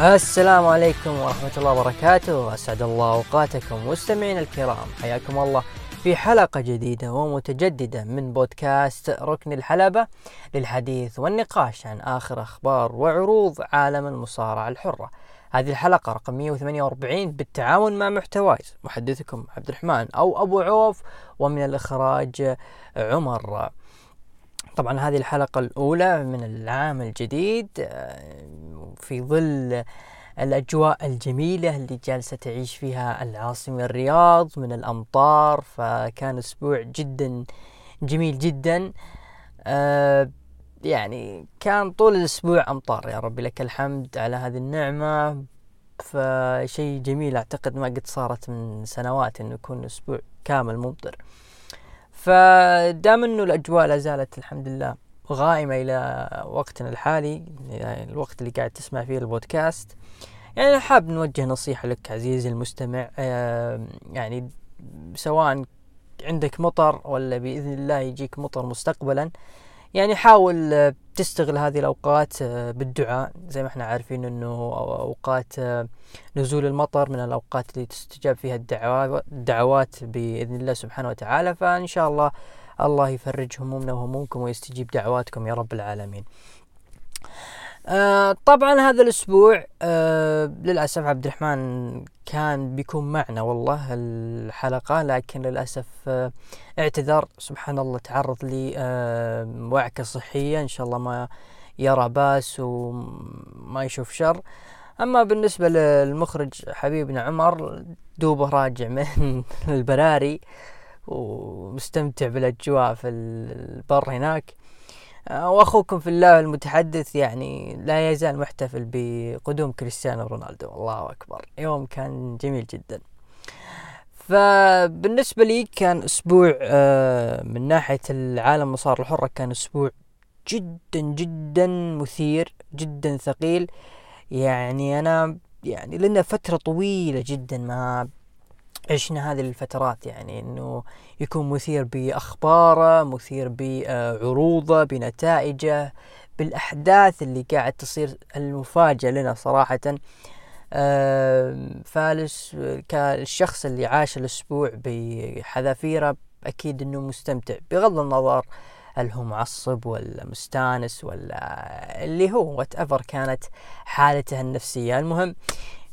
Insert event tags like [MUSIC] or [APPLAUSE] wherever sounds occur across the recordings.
السلام عليكم ورحمة الله وبركاته. أسعد الله أوقاتكم مستمعين الكرام. حياكم الله في حلقة جديدة ومتجددة من بودكاست ركن الحلبة للحديث والنقاش عن آخر أخبار وعروض عالم المصارعة الحرة. هذه الحلقة رقم 148 بالتعاون مع محتوايز محدثكم عبد الرحمن أو أبو عوف ومن الإخراج عمر. طبعا هذه الحلقة الأولى من العام الجديد آه، في ظل الأجواء الجميلة اللي جالسة تعيش فيها العاصمة الرياض من الأمطار فكان أسبوع جدا جميل جدا. آه، يعني كان طول الأسبوع أمطار يا ربي لك الحمد على هذه النعمة. فشيء جميل أعتقد ما قد صارت من سنوات إنه يكون أسبوع كامل ممطر. فدام إنه الأجواء لا زالت الحمد لله غائمة إلى وقتنا الحالي يعني الوقت اللي قاعد تسمع فيه البودكاست. يعني حاب نوجه نصيحة لك عزيزي المستمع يعني سواء عندك مطر ولا بإذن الله يجيك مطر مستقبلا يعني حاول آه، تستغل هذه الأوقات آه، بالدعاء. زي ما إحنا عارفين أنه أوقات آه، نزول المطر من الأوقات اللي تستجاب فيها الدعوات بإذن الله سبحانه وتعالى. فإن شاء الله الله يفرج همومنا وهمومكم ويستجيب دعواتكم يا رب العالمين. آه طبعا هذا الأسبوع آه للأسف عبد الرحمن كان بيكون معنا والله الحلقة لكن للأسف آه اعتذر سبحان الله تعرض لي آه صحية. إن شاء الله ما يرى باس وما يشوف شر. أما بالنسبة للمخرج حبيبنا عمر دوبه راجع من [LAUGHS] البراري ومستمتع بالأجواء في البر هناك. وأخوكم في الله المتحدث يعني لا يزال محتفل بقدوم كريستيانو رونالدو. الله أكبر. يوم كان جميل جدا. فبالنسبة لي كان أسبوع آه، من ناحية العالم مصار الحرة كان أسبوع جدا جدا مثير جدا ثقيل. يعني أنا يعني لنا فترة طويلة جدا ما عشنا هذه الفترات يعني إنه يكون مثير بأخباره مثير بعروضه بنتائجه بالأحداث اللي قاعد تصير المفاجئة لنا صراحة. فا كالشخص اللي عاش الأسبوع بحذافيره أكيد إنه مستمتع بغض النظر هل هو معصب ولا مستانس ولا اللي هو whatever كانت حالته النفسية. المهم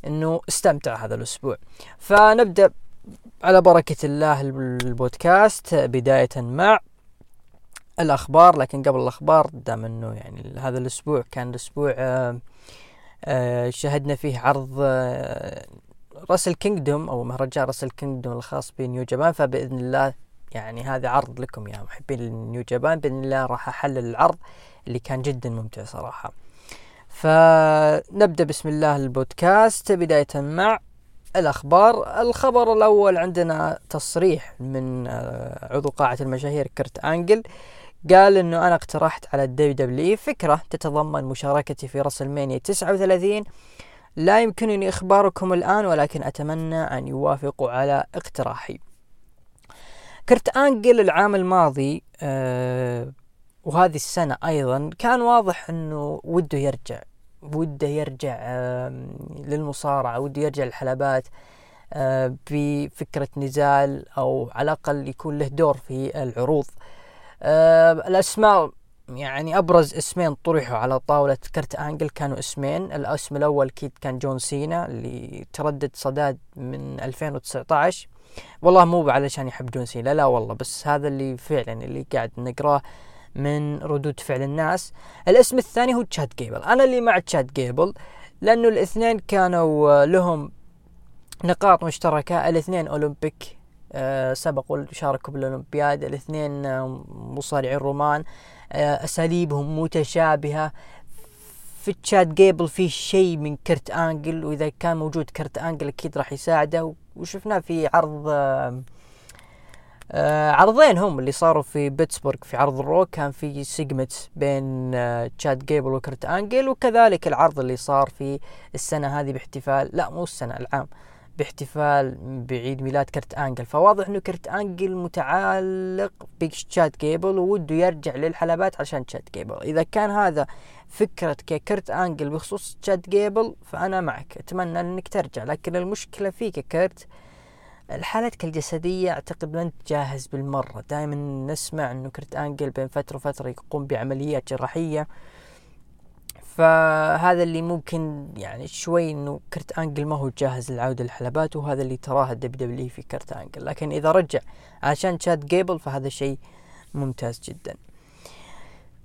إنه استمتع هذا الأسبوع. فنبدأ على بركة الله البودكاست بداية مع الأخبار لكن قبل الأخبار دام أنه يعني هذا الأسبوع كان الأسبوع آه، آه، شهدنا فيه عرض آه، Wrestle Kingdom أو مهرجان Wrestle Kingdom الخاص ب New Japan فبإذن الله يعني هذا عرض لكم يا محبين New Japan بإذن الله راح أحلل العرض اللي كان جدا ممتع صراحة. فنبدأ بسم الله البودكاست بداية مع الأخبار. الخبر الأول عندنا تصريح من آه، عضو قاعة المشاهير Kurt Angle. قال إنه أنا اقترحت على ال WWE فكرة تتضمن مشاركتي في WrestleMania 39 لا يمكنني إخباركم الآن ولكن أتمنى أن يوافقوا على اقتراحي. كرت أنجل العام الماضي آه وهذه السنة أيضا كان واضح إنه وده يرجع. وده يرجع للمصارعة وده يرجع للحلبات بفكرة نزال أو على الأقل يكون له دور في العروض. الأسماء يعني أبرز اسمين طرحوا على طاولة كرت أنجل كانوا اسمين. الاسم الأول أكيد كان جون سينا اللي تردد صداد من 2019 والله مو علشان يحب جون سينا لا والله بس هذا اللي فعلا اللي قاعد نقراه. من ردود فعل الناس. الاسم الثاني هو Chad Gable. أنا اللي مع Chad Gable لأنه الاثنين كانوا لهم نقاط مشتركة. الاثنين أولمبيك أه سبقوا شاركوا بالأولمبياد. الاثنين آه، مصارعين رومان أساليبهم متشابهة. في Chad Gable في شيء من Kurt Angle وإذا كان موجود Kurt Angle أكيد راح يساعده. وشفناه في عرض أه آه عرضين هم اللي صاروا في بيتسبورغ في عرض ال Raw كان في segment بين آه Chad Gable و Kurt Angle وكذلك العرض اللي صار في السنة هذه باحتفال لا مو السنة العام باحتفال بعيد ميلاد Kurt Angle فواضح إنه Kurt Angle متعلق ب Chad Gable ووده يرجع للحلبات عشان Chad Gable إذا كان هذا فكرة Kurt Angle بخصوص Chad Gable فأنا معك أتمنى إنك ترجع. لكن المشكلة فيك Kurt حالتك الجسدية أعتقد ما انت جاهز بالمرة. دائما نسمع إنه Kurt Angle بين فترة وفترة يقوم بعمليات جراحية. فهذا اللي ممكن يعني شوي إنه Kurt Angle ما هو جاهز للعودة للحلبات وهذا اللي تراه ال WWE في Kurt Angle. لكن إذا رجع عشان Chad Gable فهذا شيء ممتاز جدا.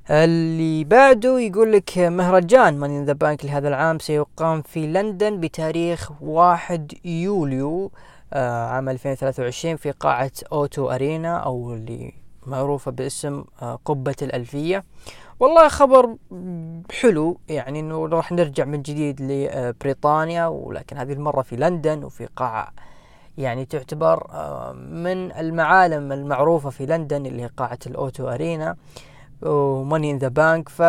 اللي بعده يقول لك مهرجان Money in the Bank لهذا العام سيقام في لندن بتاريخ واحد يوليو. آه عام 2023 في قاعة O2 Arena أو اللي معروفة باسم آه قبة الألفية. والله خبر حلو يعني إنه راح نرجع من جديد لبريطانيا ولكن هذه المرة في لندن وفي قاعة يعني تعتبر آه من المعالم المعروفة في لندن اللي هي قاعة ال O2 Arena و Money in the Bank ف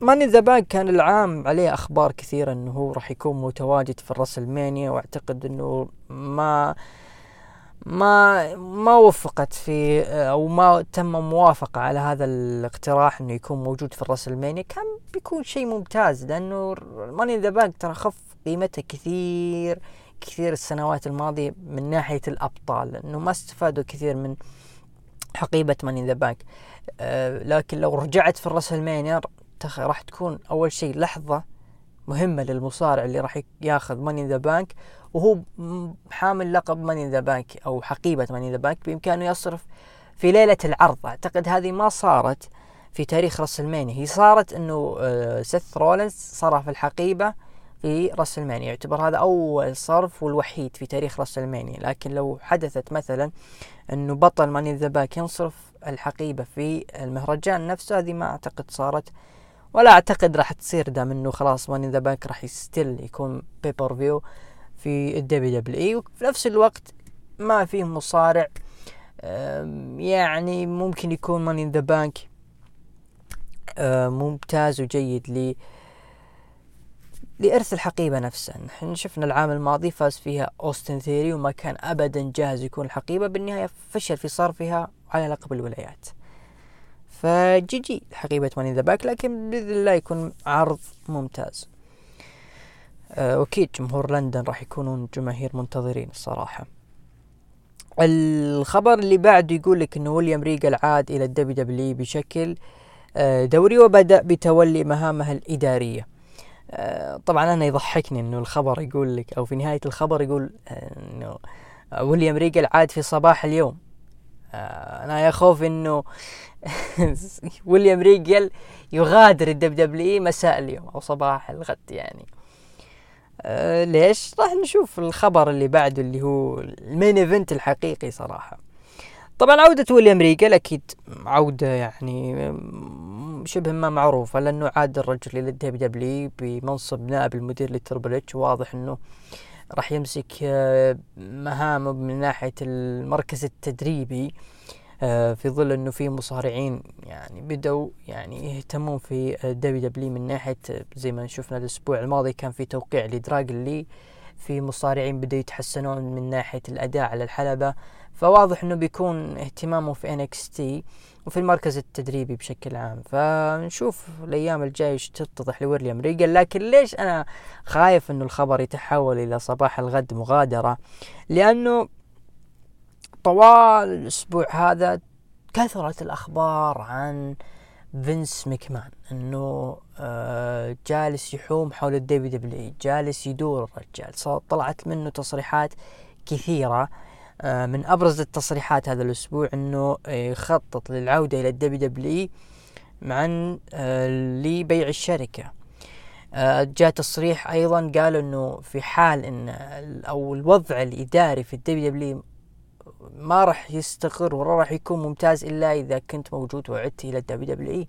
Money in the Bank كان العام عليه أخبار كثيرة إنه هو راح يكون متواجد في ال WrestleMania وأعتقد إنه ما ما ما وفقت في أو ما تم موافقة على هذا الاقتراح إنه يكون موجود في ال WrestleMania كان بيكون شيء ممتاز لأنه Money in the Bank ترى خف قيمته كثير كثير السنوات الماضية من ناحية الأبطال لأنه ما استفادوا كثير من حقيبة Money in the Bank أه لكن لو رجعت في ال WrestleMania راح تكون أول شيء لحظة مهمة للمصارع اللي راح ياخذ Money in the Bank وهو حامل لقب Money in the Bank أو حقيبة Money in the Bank بإمكانه يصرف في ليلة العرض. أعتقد هذه ما صارت في تاريخ WrestleMania هي صارت إنه أه Seth Rollins صرف الحقيبة في WrestleMania يعتبر هذا أول صرف والوحيد في تاريخ WrestleMania لكن لو حدثت مثلا إنه بطل Money in the Bank يصرف الحقيبة في المهرجان نفسه هذه ما أعتقد صارت ولا أعتقد راح تصير دام إنه خلاص Money in the Bank راح still يكون pay-per-view في ال WWE وفي نفس الوقت ما فيه مصارع يعني ممكن يكون Money in the Bank ممتاز وجيد ل لإرث الحقيبة نفسها. نحن شفنا العام الماضي فاز فيها Austin Theory وما كان أبدا جاهز يكون الحقيبة بالنهاية فشل في صرفها على لقب الولايات. فجي جي حقيبة Money in the Bank لكن بإذن الله يكون عرض ممتاز. أه أكيد جمهور لندن راح يكونون جماهير منتظرين الصراحة. الخبر اللي بعده يقول لك إنه William Regal عاد إلى ال WWE بشكل دوري وبدأ بتولي مهامه الإدارية. طبعا أنا يضحكني إنه الخبر يقول لك أو في نهاية الخبر يقول إنه William Regal عاد في صباح اليوم. أنا يا خوف إنه [LAUGHS] ويليام ريجل يغادر ال WWE مساء اليوم أو صباح الغد يعني. أه ليش؟ راح نشوف الخبر اللي بعده اللي هو ال main event الحقيقي صراحة. طبعا عودة ويليام ريجل أكيد عودة يعني شبه ما معروفة لأنه عاد الرجل إلى ال WWE بمنصب نائب المدير ل Triple H واضح أنه راح يمسك مهامه من ناحية المركز التدريبي في ظل إنه في مصارعين يعني بدأوا يعني يهتمون في WWE من ناحية زي ما شفنا الأسبوع الماضي كان في توقيع ل Dragon Lee في مصارعين بدأوا يتحسنون من ناحية الأداء على الحلبة. فواضح إنه بيكون اهتمامه في NXT وفي المركز التدريبي بشكل عام. فنشوف الأيام الجاية إيش تتضح لويليام ريجل لكن ليش أنا خايف إنه الخبر يتحول إلى صباح الغد مغادرة؟ لأنه طوال الأسبوع هذا كثرت الأخبار عن فينس ميكمان إنه آه جالس يحوم حول ال WWE جالس يدور الرجال. طلعت منه تصريحات كثيرة. من أبرز التصريحات هذا الأسبوع إنه يخطط للعودة إلى ال WWE معا لبيع الشركة. جاء تصريح أيضا قال إنه في حال إن أو الوضع الإداري في ال WWE ما راح يستقر ولا راح يكون ممتاز إلا إذا كنت موجود وعدت إلى ال WWE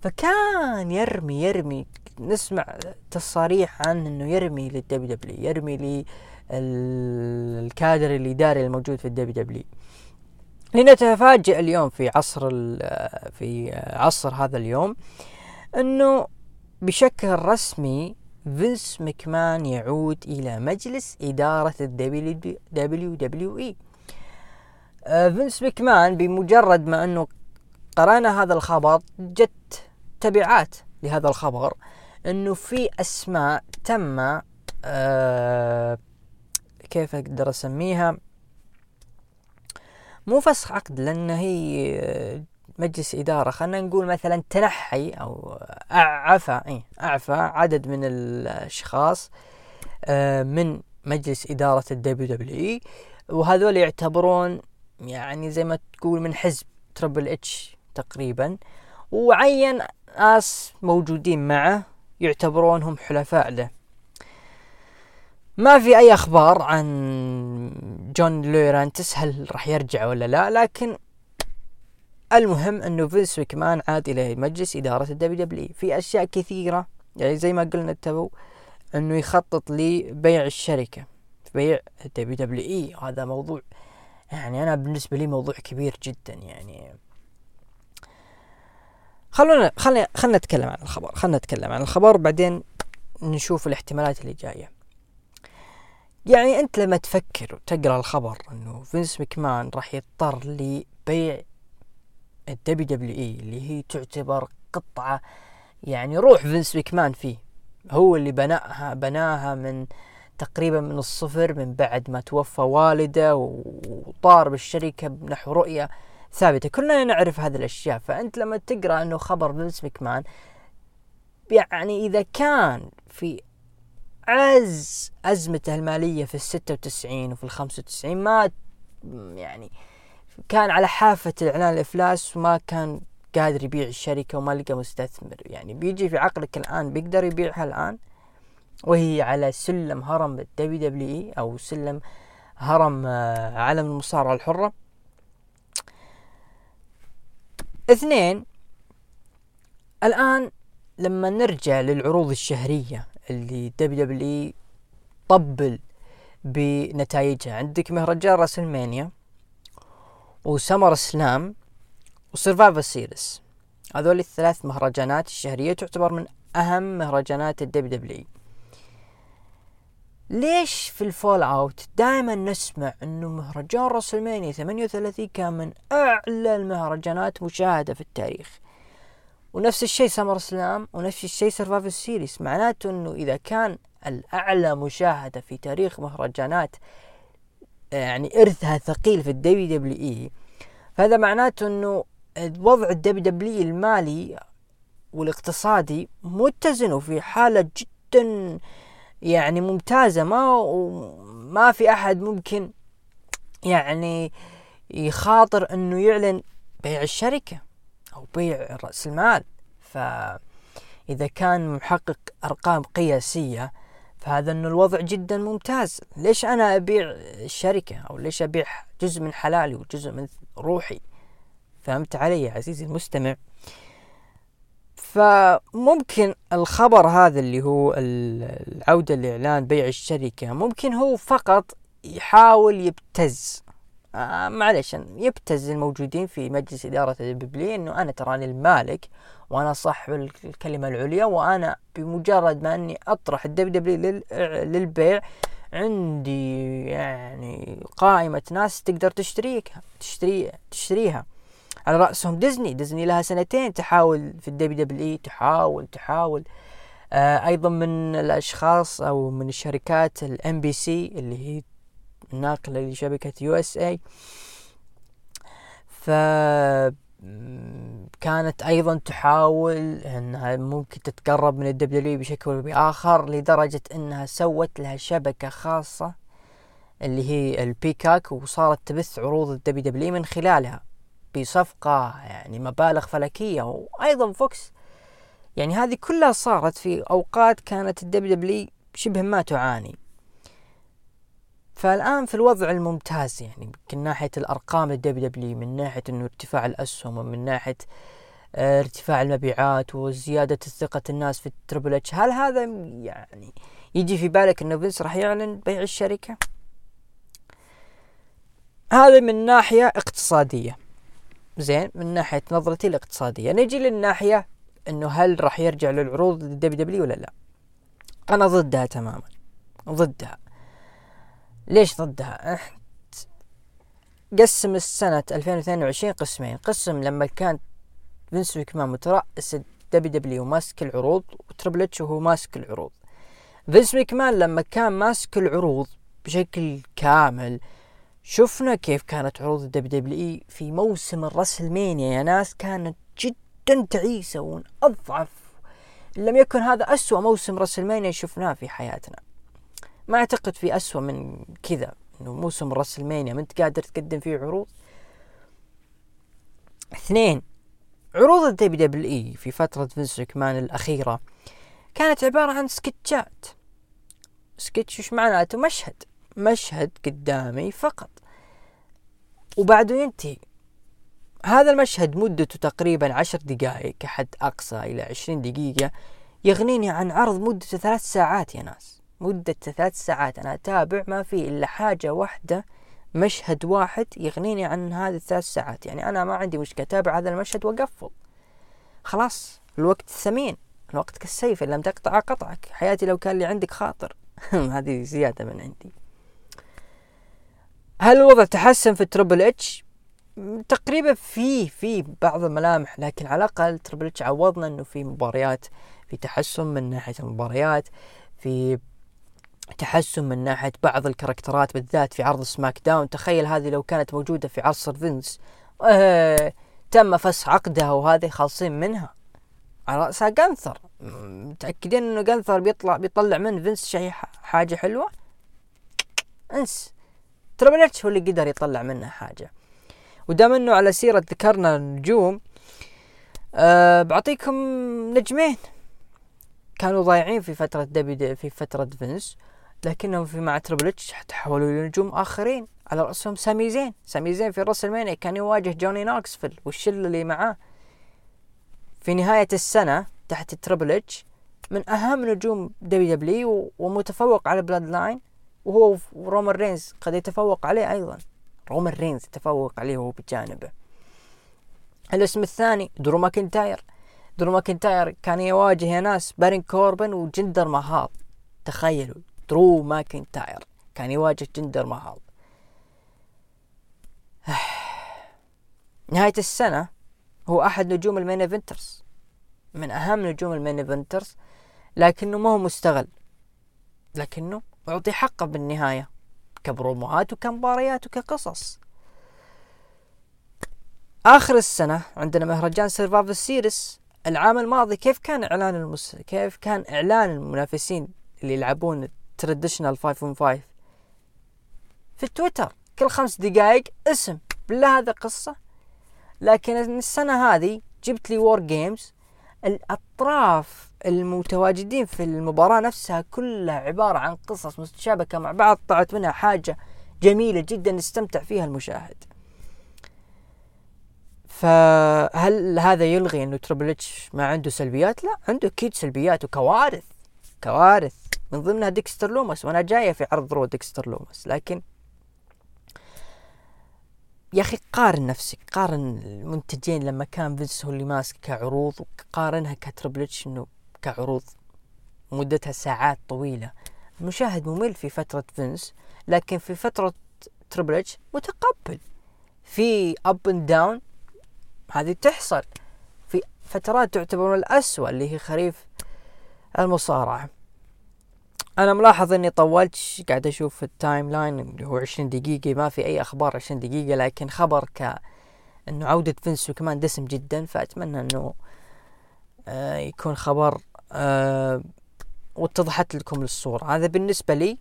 فكان يرمي يرمي نسمع تصاريح عن إنه يرمي لل WWE يرمي الكادر الاداري الموجود في ال WWE. لنتفاجئ اليوم في عصر في عصر هذا اليوم إنه بشكل رسمي فينس مكمان يعود إلى مجلس إدارة ال WWE. آه، فينس مكمان بمجرد ما أنه قرأنا هذا الخبر جت تبعات لهذا الخبر أنه في أسماء تم آه كيف أقدر أسميها. مو فسخ عقد لأن هي آه، مجلس إدارة. خلينا نقول مثلا تنحي أو أعفى إيه أعفى عدد من الأشخاص آه، من مجلس إدارة ال WWE. وهذول يعتبرون يعني زي ما تقول من حزب Triple H تقريبا. وعين ناس موجودين معه يعتبرونهم حلفاء له. ما في أي أخبار عن جون لورانتس هل راح يرجع ولا لا؟ لكن المهم إنه فينس مكمان عاد إلى مجلس إدارة ال WWE في أشياء كثيرة يعني زي ما قلنا تو إنه يخطط لبيع الشركة بيع ال WWE هذا موضوع يعني أنا بالنسبة لي موضوع كبير جدا يعني خلونا خلينا خلينا نتكلم عن الخبر خلينا نتكلم عن الخبر بعدين نشوف الاحتمالات اللي جاية. يعني أنت لما تفكر وتقرأ الخبر إنه فينس مكمان راح يضطر لبيع ال WWE اللي هي تعتبر قطعة يعني روح فينس مكمان فيه. هو اللي بناها بناها من تقريبا من الصفر من بعد ما توفى والده وطار بالشركة بنحو رؤية ثابتة. كلنا نعرف هذه الأشياء. فأنت لما تقرأ أنه خبر فينس مكمان يعني إذا كان في عز أزمته المالية في الستة وتسعين وفي الخمسة وتسعين ما يعني كان على حافة الإعلان الإفلاس وما كان قادر يبيع الشركة وما لقى مستثمر. يعني بيجي في عقلك الآن بيقدر يبيعها الآن؟ وهي على سلم هرم ال WWE أو سلم هرم آه، عالم المصارعة الحرة. اثنين الآن لما نرجع للعروض الشهرية اللي WWE طبل بنتائجها. عندك مهرجان WrestleMania و SummerSlam و Survivor Series هذول الثلاث مهرجانات الشهرية تعتبر من أهم مهرجانات ال WWE ليش في ال fallout دائما نسمع إنه مهرجان WrestleMania 38 كان من أعلى المهرجانات مشاهدة في التاريخ؟ ونفس الشيء SummerSlam ونفس الشيء Survivor Series معناته إنه إذا كان الأعلى مشاهدة في تاريخ مهرجانات يعني إرثها ثقيل في ال WWE فهذا معناته إنه وضع ال WWE المالي والاقتصادي متزن وفي حالة جدا يعني ممتازة. ما ما في أحد ممكن يعني يخاطر إنه يعلن بيع الشركة. أو بيع رأس المال. فإذا كان محقق أرقام قياسية فهذا إنه الوضع جدا ممتاز. ليش أنا أبيع الشركة؟ أو ليش أبيع جزء من حلالي وجزء من روحي؟ فهمت علي يا عزيزي المستمع؟ فممكن الخبر هذا اللي هو العودة لإعلان بيع الشركة ممكن هو فقط يحاول يبتز. آه معلش يبتز الموجودين في مجلس إدارة ال WWE إنه أنا تراني المالك وأنا صاحب الكلمة العليا وأنا بمجرد ما إني أطرح ال WWE للبيع عندي يعني قائمة ناس تقدر تشتريها تشتري تشتريها على رأسهم. ديزني ديزني لها سنتين تحاول في ال WWE تحاول تحاول. آه أيضا من الأشخاص أو من الشركات ال NBC اللي هي ناقلة لشبكة USA ف كانت أيضا تحاول إنها ممكن تتقرب من ال W بشكل أو بآخر لدرجة إنها سوت لها شبكة خاصة اللي هي ال Peacock وصارت تبث عروض ال WW من خلالها بصفقة يعني مبالغ فلكية وأيضا Fox. يعني هذه كلها صارت في أوقات كانت ال WW شبه ما تعاني. فالآن في الوضع الممتاز يعني من ناحية الأرقام لل WW من ناحية إنه ارتفاع الأسهم ومن ناحية آه، ارتفاع المبيعات وزيادة ثقة الناس في ال Triple H هل هذا يعني يجي في بالك إنه فينس راح يعلن بيع الشركة؟ هذا من ناحية اقتصادية. زين من ناحية نظرتي الاقتصادية. نجي للناحية إنه هل راح يرجع للعروض لل WW ولا لا؟ أنا ضدها تماما. ضدها. ليش ضدها؟ قسم السنة 2022 قسمين. قسم لما كان فينس ماكمان مترأس WW ماسك العروض و Triple H وهو ماسك العروض. فينس ماكمان لما كان ماسك العروض بشكل كامل شفنا كيف كانت عروض ال WWE في موسم ال WrestleMania يا ناس كانت جدا تعيسة ومن اضعف لم يكن هذا أسوأ موسم WrestleMania شفناه في حياتنا. ما أعتقد في أسوأ من كذا إنه موسم WrestleMania ما أنت قادر تقدم فيه عروض. اثنين عروض ال WWE في فترة فينس ماكمان الأخيرة كانت عبارة عن سكتشات. سكتش وش معناته مشهد مشهد قدامي فقط. وبعده ينتهي. هذا المشهد مدته تقريبا عشر دقائق كحد أقصى إلى عشرين دقيقة يغنيني عن عرض مدته ثلاث ساعات يا ناس. مدة ثلاث ساعات. أنا أتابع ما في إلا حاجة واحدة مشهد واحد يغنيني عن هذه الثلاث ساعات. يعني أنا ما عندي مشكلة أتابع هذا المشهد وأقفل. خلاص الوقت ثمين. الوقت كالسيف إن لم تقطع قطعك. حياتي لو كان لي عندك خاطر. [LAUGHS] هذه زيادة من عندي. هل الوضع تحسن في ال Triple H تقريبا في في بعض الملامح لكن على الأقل Triple H عوضنا إنه في مباريات في تحسن من ناحية المباريات في تحسن من ناحية بعض الكاركترات بالذات في عرض SmackDown. تخيل هذه لو كانت موجودة في عصر فينس. آه تم فسخ عقدها وهذه خالصين منها. على رأسها جانثر متأكدين إنه جانثر بيطلع بيطلع من فينس شيء حاجة حلوة؟ انسى. تربل هو اللي قدر يطلع منها حاجة. ودام إنه على سيرة ذكرنا النجوم أه بعطيكم نجمين. كانوا ضايعين في فترة دبي في فترة فينس. لكنهم في مع Triple H تحولوا لنجوم آخرين. على رأسهم سامي زين. سامي زين في WrestleMania كان يواجه جوني نوكسفيل والشلة اللي معاه. في نهاية السنة تحت Triple H من أهم نجوم WW ومتفوق على Bloodline وهو رومان رينز قد يتفوق عليه أيضا. رومان رينز يتفوق عليه وهو بجانبه. الاسم الثاني درو ماكنتاير درو ماكنتاير كان يواجه ناس بارين كوربن وجندر مهال تخيلوا درو ماكنتاير كان يواجه جندر مهال نهاية السنة هو أحد نجوم ال main eventers. من أهم نجوم ال main eventers. لكنه ما هو مستغل. لكنه أعطي حقه بالنهاية. كبروموهات وكمباريات وكقصص. آخر السنة عندنا مهرجان Survivor Series العام الماضي كيف كان إعلان المس... كيف كان إعلان المنافسين اللي يلعبون traditional 5 on 5 في تويتر كل خمس دقائق اسم بالله هذا قصة لكن السنة هذه جبت لي War Games الأطراف المتواجدين في المباراة نفسها كلها عبارة عن قصص متشابكة مع بعض طلعت منها حاجة جميلة جدا استمتع فيها المشاهد. فهل هذا يلغي إنه Triple H ما عنده سلبيات؟ لا عنده أكيد سلبيات وكوارث كوارث. من ضمنها ديكستر لومس وأنا جاية في عرض Raw ديكستر لومس لكن يا أخي قارن نفسك قارن المنتجين لما كان فينس هو اللي ماسك كعروض وقارنها ك Triple H إنه كعروض مدتها ساعات طويلة. المشاهد ممل في فترة فينس لكن في فترة Triple H متقبل. في up and down هذه تحصل. في فترات تعتبر الأسوأ اللي هي خريف المصارعة. أنا ملاحظ إني طولت قاعد أشوف ال timeline اللي هو 20 دقيقة ما في أي أخبار 20 دقيقة لكن خبر ك إنه عودة فينس ماكمان دسم جدا فأتمنى إنه آه يكون خبر آه واتضحت لكم الصورة. هذا بالنسبة لي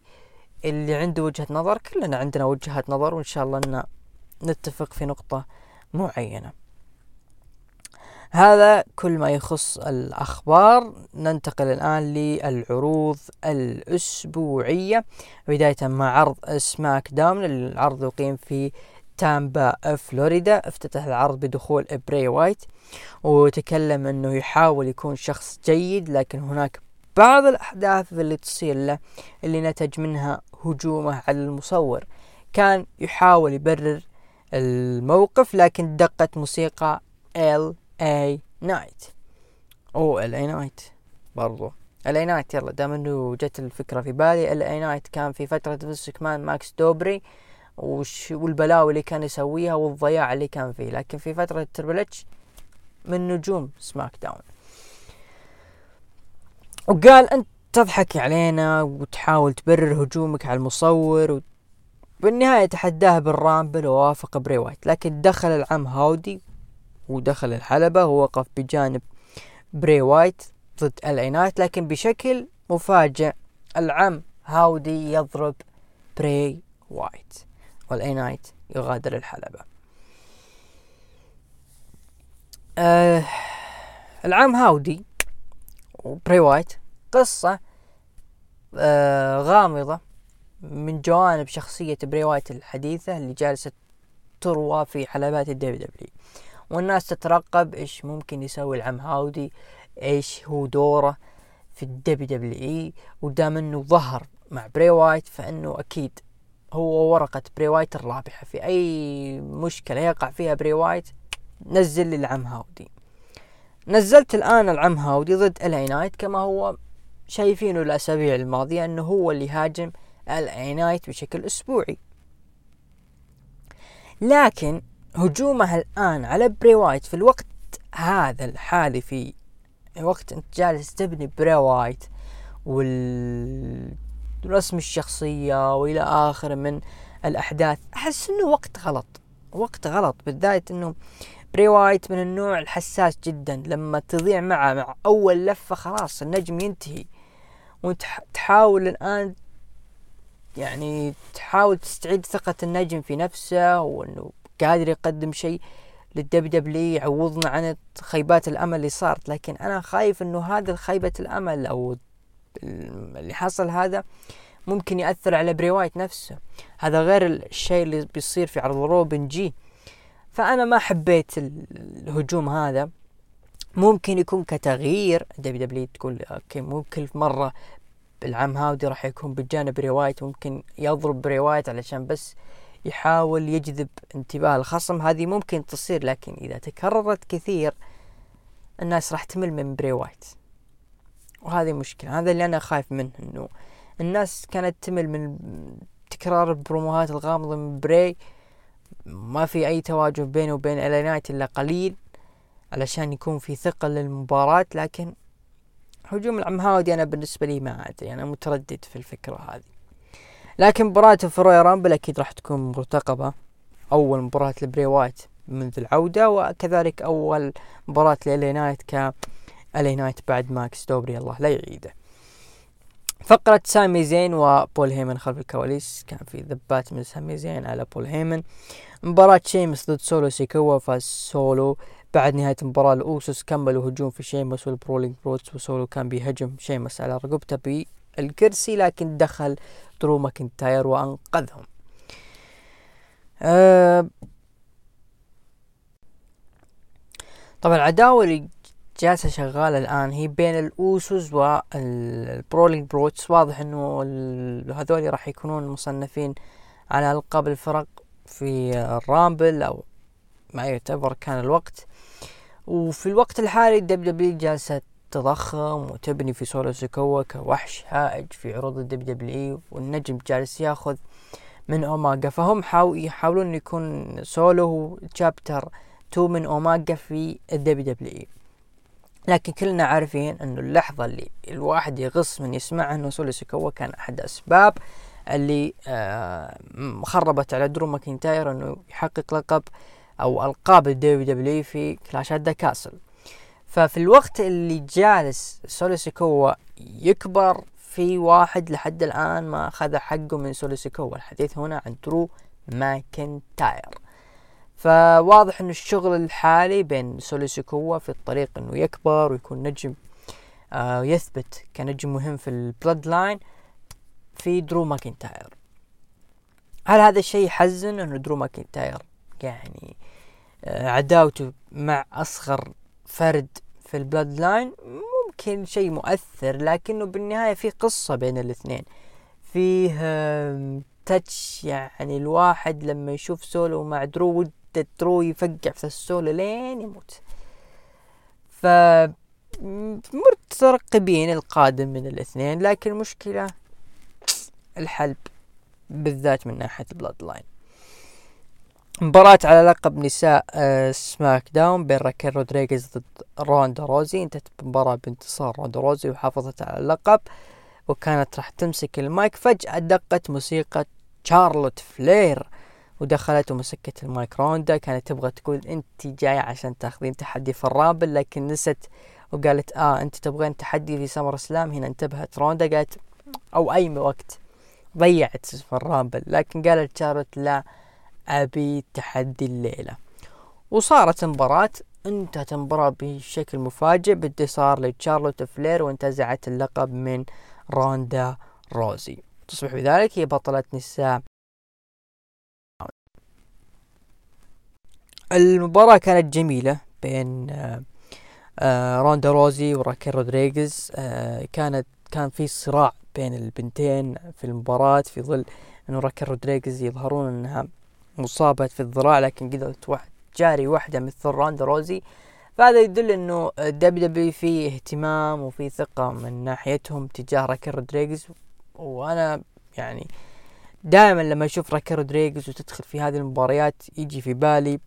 اللي عنده وجهة نظر كلنا عندنا وجهات نظر وإن شاء الله إن نتفق في نقطة معينة. هذا كل ما يخص الأخبار ننتقل الآن للعروض الأسبوعية بداية مع عرض SmackDown العرض يقيم في تامبا فلوريدا افتتح العرض بدخول بري وايت وتكلم إنه يحاول يكون شخص جيد لكن هناك بعض الأحداث اللي تصير له اللي نتج منها هجومه على المصور. كان يحاول يبرر الموقف لكن دقت موسيقى ال اي نايت أو ال اي نايت برضو. الاي نايت يلا دام إنه جت الفكرة في بالي الاي نايت كان في فترة فينس كمان ماكس دوبري وش والبلاوي اللي كان يسويها والضياع اللي كان فيه. لكن في فترة تربل اتش من نجوم SmackDown وقال أنت تضحك علينا وتحاول تبرر هجومك على المصور. بالنهاية تحداه بال Rumble ووافق بري وايت. لكن دخل العم هاودي ودخل الحلبة ووقف بجانب بري وايت ضد الاي نايت لكن بشكل مفاجئ العم هاودي يضرب بري وايت والاي نايت يغادر الحلبة. آه العم هاودي وبري وايت قصة آه غامضة من جوانب شخصية بري وايت الحديثة اللي جالسة تروى في حلبات الدبليو دبليو والناس تترقب إيش ممكن يسوي العم هاودي إيش هو دوره في الدبليو دبليو إي ودام إنه ظهر مع بري وايت فإنه أكيد هو ورقة بري وايت الرابحة. في أي مشكلة يقع فيها بري وايت نزل لي العم هاودي. نزلت الآن العم هاودي ضد الاي نايت كما هو شايفينه الأسابيع الماضية إنه هو اللي هاجم الاي نايت بشكل أسبوعي. لكن هجومه الآن على بري وايت في الوقت هذا الحالي في وقت انت جالس تبني بري وايت والرسم الشخصية وإلى آخره من الأحداث. أحس إنه وقت غلط. وقت غلط بالذات إنه بري وايت من النوع الحساس جدا. لما تضيع معه مع أول لفة خلاص النجم ينتهي. وتحاول الآن يعني تحاول تستعيد ثقة النجم في نفسه وإنه قادر يقدم شيء للدب دبليو يعوضنا عن خيبات الأمل اللي صارت. لكن أنا خايف إنه هذا خيبة الأمل أو اللي حصل هذا ممكن يأثر على بري وايت نفسه. هذا غير الشيء اللي بيصير في عرض روبن جي. فأنا ما حبيت الهجوم هذا. ممكن يكون كتغيير. دبليو دبليو تقول okay مو كل مرة العم هاودي راح يكون بجانب بري وايت. ممكن يضرب بري وايت علشان بس يحاول يجذب انتباه الخصم. هذه ممكن تصير لكن إذا تكررت كثير الناس راح تمل من بري وايت. وهذه مشكلة. هذا اللي أنا خايف منه إنه الناس كانت تمل من تكرار البروموهات الغامضة من بري. ما في أي تواجه بينه وبين إل اي نايت إلا قليل علشان يكون في ثقة للمباراة. لكن هجوم العم هاودي أنا بالنسبة لي ما أدري أنا متردد في الفكرة هذه. لكن مباراة في Royal Rumble أكيد راح تكون مرتقبة. أول مباراة لبري وايت منذ العودة وكذلك أول مباراة لإل اي نايت ك إل اي نايت بعد ماكس دوبري الله لا يعيده. فقرة سامي زين وبول هيمن خلف الكواليس. كان في ذبات من سامي زين على بول هيمن. مباراة شيمس ضد سولو سيكوا فاز سولو بعد نهاية المباراة الأوسوس كملوا هجوم في شيمس وال Brawling Brutes وسولو كان بيهجم شيمس على رقبته بالكرسي لكن دخل درو ماكنتاير وأنقذهم. طبعا العداوة اللي جالسة شغالة الآن هي بين الأوسوس وال Brawling Brutes. واضح إنه هذول راح يكونون مصنفين على ألقاب الفرق في ال Rumble أو ما يعتبر كان الوقت. وفي الوقت الحالي الدب دبليو جالسة تضخم وتبني في سولو سيكوا كوحش هائج في عروض الدب دبليو والنجم جالس ياخذ من اوماجا فهم يحاولون يكون سولو chapter 2 من اوماجا في الدب دبليو لكن كلنا عارفين انه اللحظة اللي الواحد يغص من يسمعها أنه سولو سيكوا كان أحد أسباب اللي آه خربت على درو ماكنتاير أنه يحقق لقب أو ألقاب الدبليو دبليو في Clash at the Castle. ففي الوقت اللي جالس سولو سيكوا يكبر في واحد لحد الآن ما أخذ حقه من سولو سيكوا الحديث هنا عن درو ماكنتاير. فواضح إنه الشغل الحالي بين سولو سيكوا في الطريق إنه يكبر ويكون نجم آه يثبت كنجم مهم في ال Bloodline في درو ماكنتاير. هل هذا الشيء يحزن؟ إنه درو ماكنتاير يعني آه عداوته مع أصغر فرد في ال Bloodline ممكن شيء مؤثر لكنه بالنهاية في قصة بين الاثنين. فيه touch يعني الواحد لما يشوف سولو مع درو ودك درو يفقع في السولو لين يموت. ف مترقبين القادم من الاثنين لكن المشكلة الحلب بالذات من ناحية Bloodline مباراة على لقب نساء آه، SmackDown بين راكيل رودريغيز ضد روندا روزي. انتهت المباراة بانتصار روندا روزي وحافظت على اللقب وكانت راح تمسك المايك. فجأة دقت موسيقى شارلوت فلير ودخلت ومسكت المايك. روندا كانت تبغى تقول أنت جاية عشان تاخذين تحدي في ال Rumble لكن نست وقالت آه أنت تبغين تحدي في SummerSlam هنا انتبهت روندا قالت أو أي وقت ضيعت في ال Rumble لكن قالت شارلوت لا أبي تحدي الليلة. وصارت مباراة انتهت المباراة بشكل مفاجئ بانتصار لتشارلوت فلير وانتزعت اللقب من روندا روزي. تصبح بذلك هي بطلة نساء. المباراة كانت جميلة بين آه، آه، روندا روزي وراكيل رودريغيز. آه، كانت كان في صراع بين البنتين في المباراة في ظل انه راكيل رودريغيز يظهرون إنها مصابة في الذراع لكن قدرت واحدة تجاري واحدة مثل روندا روزي فهذا يدل إنه WWE في اهتمام وفي ثقة من ناحيتهم تجاه راكيل رودريغيز. وأنا يعني دائما لما أشوف راكيل رودريغيز وتدخل في هذه المباريات يجي في بالي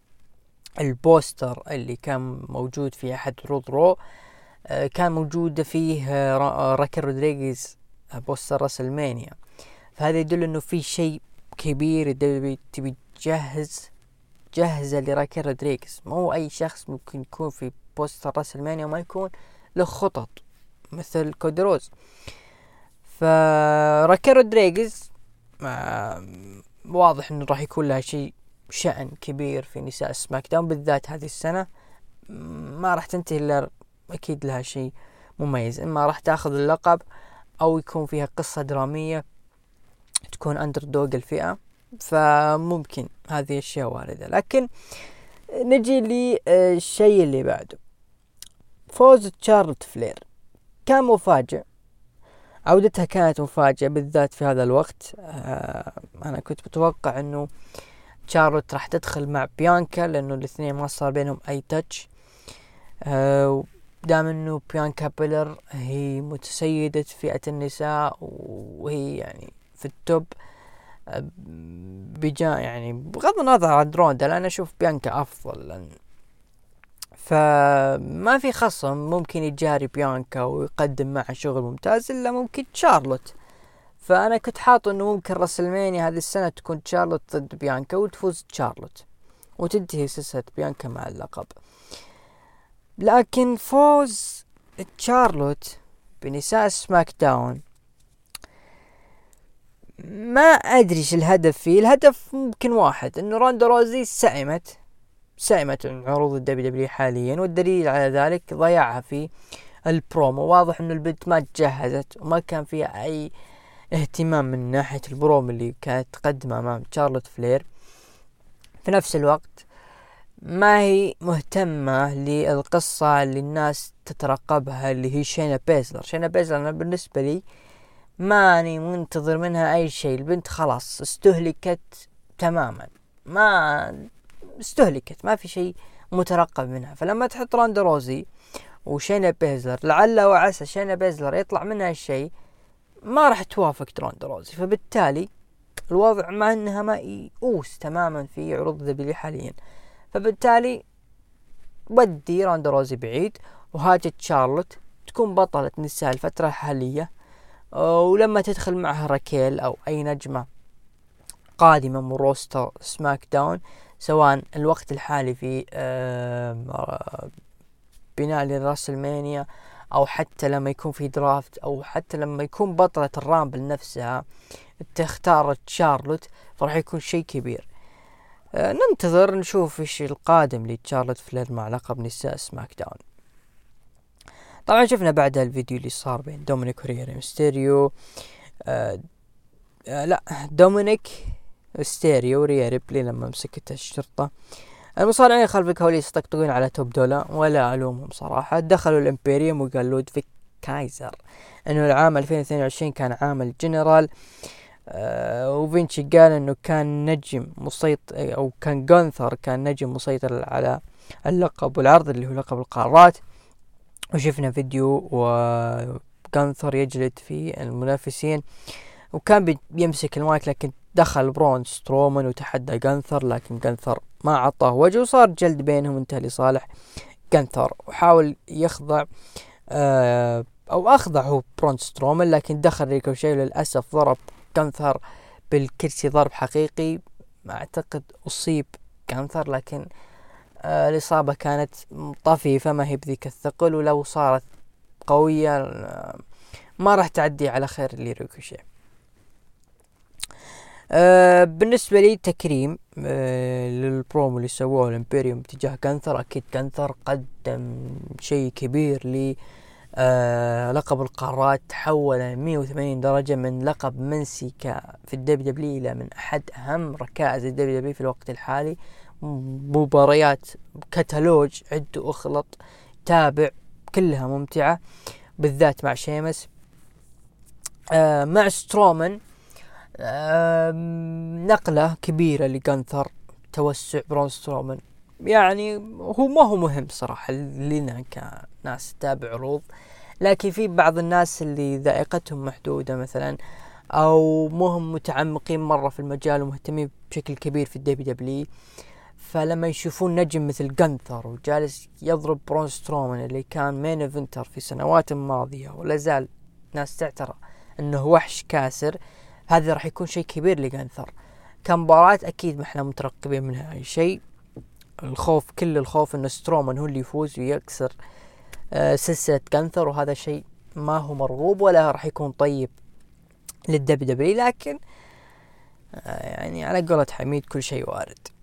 ال poster اللي كان موجود في أحد عروض Raw. آه، كان موجود فيه آه، راكيل رودريغيز آه، poster WrestleMania. فهذا يدل إنه في شيء كبير تبي تجهز جهزه لراكيل رودريغيز مو أي شخص ممكن يكون في poster WrestleMania وما يكون له خطط مثل كودي رودز. فراكيل رودريغيز واضح إنه راح يكون لها شيء شأن كبير في نساء SmackDown بالذات هذه السنة. ما راح تنتهي إلا أكيد لها شيء مميز. إما راح تأخذ اللقب أو يكون فيها قصة درامية تكون underdog الفئة. فممكن. هذه أشياء واردة. لكن نجي للشيء اللي بعده. فوز تشارلوت فلير. كان مفاجئ. عودتها كانت مفاجئة بالذات في هذا الوقت. آه أنا كنت متوقع أنه شارلوت راح تدخل مع بيانكا لأنه الاثنين ما صار بينهم أي touch آه دام إنه بيانكا بيلير هي متسيدة فئة النساء وهي يعني في ال top. آه بجا يعني بغض النظر عن روندا لأن أشوف بيانكا أفضل. لأن فما في خصم ممكن يجاري بيانكا ويقدم معها شغل ممتاز إلا ممكن شارلوت فأنا كنت حاط إنه ممكن WrestleMania هذه السنة تكون تشارلوت ضد بيانكا وتفوز تشارلوت وتنتهي سلسلة بيانكا مع اللقب. لكن فوز تشارلوت بنساء SmackDown. ما أدري إيش الهدف فيه. الهدف ممكن واحد إنه روندا روزي سئمت سئمت عروض ال WWE حاليا والدليل على ذلك ضيعها في البرومو. واضح إنه البنت ما تجهزت وما كان فيها أي اهتمام من ناحية البروم اللي كانت تقدمه أمام شارلوت فلير. في نفس الوقت ما هي مهتمة للقصة اللي الناس تترقبها اللي هي شينا بيزلر. شينا بيزلر أنا بالنسبة لي ماني منتظر منها أي شيء. البنت خلاص استهلكت تماما. ما استهلكت ما في شيء مترقب منها. فلما تحط راندا روزي وشينا بيزلر لعل وعسى شينا بيزلر يطلع منها الشيء ما راح توافق تروندا روزي. فبالتالي الوضع مع إنها ما يؤوس تماما في عروض دبليو حاليا. فبالتالي ودي روندا روزي بعيد وهاجت شارلوت تكون بطلة نساء الفترة الحالية. ولما تدخل معها راكيل أو أي نجمة قادمة من roster SmackDown سواء الوقت الحالي في بناء لل WrestleMania أو حتى لما يكون في draft أو حتى لما يكون بطلة ال Rumble نفسها تختار شارلوت فراح يكون شيء كبير. أه ننتظر نشوف إيش القادم لتشارلوت فلير مع لقب نساء SmackDown طبعا شفنا بعدها الفيديو اللي صار بين دومينيك وريري ميستيريو. أه أه لا دومينيك ميستيريو وريا ريبلي لما مسكت الشرطة. المصارعين خلف الكواليس يطقطقون على توب دولا ولا ألومهم صراحة. دخلوا ال Imperium وقال لودفيك كايزر إنه العام 2022 كان عام الجنرال. آه وفينشي قال إنه كان نجم مسيطر أو كان جانثر كان نجم مسيطر على اللقب والعرض اللي هو لقب القارات. وشفنا فيديو وجانثر يجلد في المنافسين وكان بيمسك المايك لكن دخل برون سترومان وتحدى جانثر لكن جانثر ما عطاه وجه وصار جلد بينهم انتهى لصالح جانثر وحاول يخضع آه أو اخضع هو برون سترومان لكن دخل ريكوشي للاسف ضرب جانثر بالكرسي ضرب حقيقي. أعتقد أصيب جانثر لكن آه الإصابة كانت طفيفة ما هي بذيك الثقل ولو صارت قوية ما راح تعدي على خير لريكوشيه آه بالنسبة لي تكريم آه للبرومو اللي سووه ال Imperium تجاه جانثر أكيد جانثر قدم شيء كبير ل آه لقب القارات تحول 180 درجة من لقب منسي في ال WW إلى من أحد أهم ركائز ال WW في الوقت الحالي. مباريات كتالوج عد واخلط تابع كلها ممتعة بالذات مع شيمس. آه مع سترومان نقلة كبيرة لجانثر توسع. برون سترومان يعني هو ما هو مهم صراحة لنا كناس تتابع عروض لكن في بعض الناس اللي ذائقتهم محدودة مثلا أو مهم متعمقين مرة في المجال ومهتمين بشكل كبير في ال WW فلما يشوفون نجم مثل جانثر وجالس يضرب برون سترومان اللي كان main eventer في سنوات ماضية ولا زال ناس تعتبره إنه وحش كاسر هذا راح يكون شيء كبير لجانثر كمباراة أكيد ما إحنا مترقبين منها أي شيء. الخوف كل الخوف ان سترومان هو اللي يفوز ويكسر آه سلسلة جانثر وهذا شيء ما هو مرغوب ولا راح يكون طيب لل WW لكن آه يعني على قولة حميد كل شيء وارد.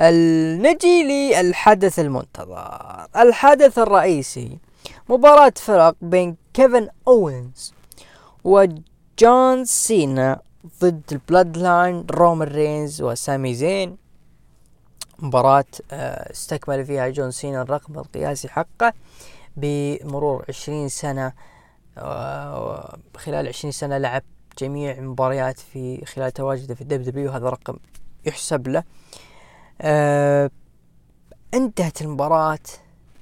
نجي للحدث المنتظر. الحدث الرئيسي مباراة فرق بين كيفن أوينز وجون سينا ضد ال Bloodline رومان رينز وسامي زين. مباراة آه، استكمل فيها جون سينا الرقم القياسي حقه بمرور عشرين سنة. آه، خلال عشرين سنة لعب جميع مباريات في خلال تواجده في الدب دبليو. هذا رقم يحسب له. آه، انتهت المباراة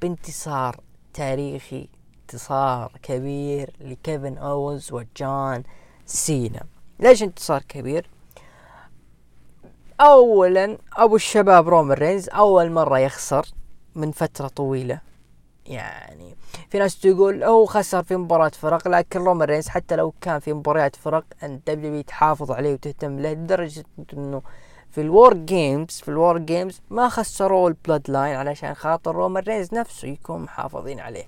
بانتصار تاريخي انتصار كبير لكيفن أوز وجان سينا. ليش انتصار كبير؟ اولا أبو الشباب رومان رينز أول مرة يخسر من فترة طويلة. يعني في ناس تقول هو خسر في مباراة فرق لكن رومان رينز حتى لو كان في مباريات فرق أن دبليو تحافظ عليه وتهتم له لدرجة إنه في ال WarGames في ال WarGames ما خسروا ال Bloodline علشان خاطر رومان رينز نفسه يكون محافظين عليه.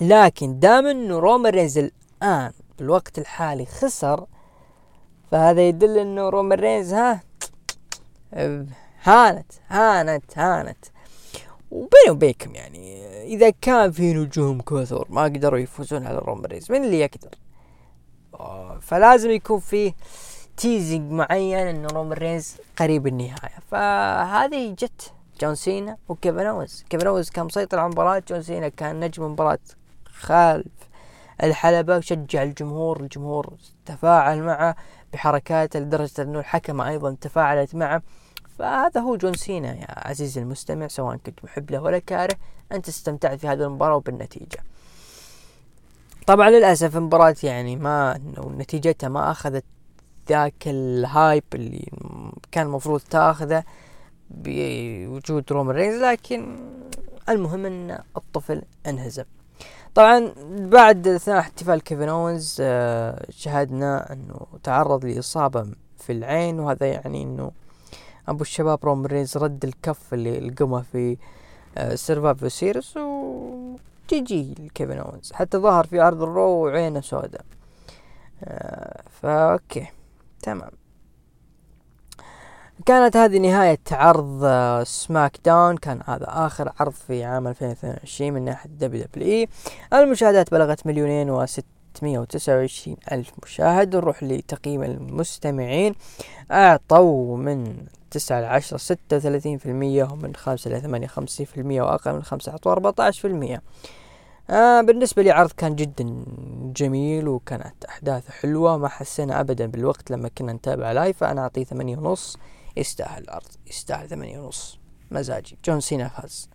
لكن دام إنه رومان رينز الآن بالوقت الحالي خسر فهذا يدل إنه رومان رينز ها هانت هانت هانت. وبيني وبينكم يعني إذا كان في نجوم كثر ما قدروا يفوزون على رومان رينز من اللي يقدر؟ فلازم يكون فيه teasing معين انه رومان رينز قريب النهاية. فهذه جت جون سينا وكيفن اونز كيفن اونز كان مسيطر على المباراة جون سينا كان نجم المباراة خالف الحلبة وشجع الجمهور الجمهور تفاعل معه بحركاته لدرجة إنه الحكمة أيضا تفاعلت معه. فهذا هو جون سينا يا عزيزي المستمع سواء كنت محب له ولا كاره أنت استمتعت في هذه المباراة وبالنتيجة. طبعا للأسف المباراة يعني ما نتيجتها ما أخذت ذاك ال hype اللي كان المفروض تاخذه بوجود رومان رينز لكن المهم إن الطفل انهزم. طبعا بعد اثناء احتفال كيفن اونز آه، شاهدنا إنه تعرض لإصابة في العين وهذا يعني إنه أبو الشباب رومان رينز رد الكف اللي لقمه في Survivor Series و جي جي كيفن اونز حتى ظهر في عرض ال Raw وعينه سوداء. آه، فا تمام. كانت هذه نهاية عرض SmackDown كان هذا آخر عرض في عام 2022 من ناحية WWE. المشاهدات بلغت مليونين وتسعة وعشرين ألف مشاهد. نروح لتقييم المستمعين. أعطوا من تسعة لعشرة ستة وثلاثين في المية ومن خمسة لثمانية خمسين في المية وأقل من خمسة أعطوا أربعة عشر في المية. آه بالنسبة لي عرض كان جدا جميل وكانت أحداثه حلوة. ما حسينا أبدا بالوقت لما كنا نتابع لايف فأنا أعطيه ثمانية ونص. يستاهل العرض يستاهل ثمانية ونص. مزاجي. جون سينا فاز.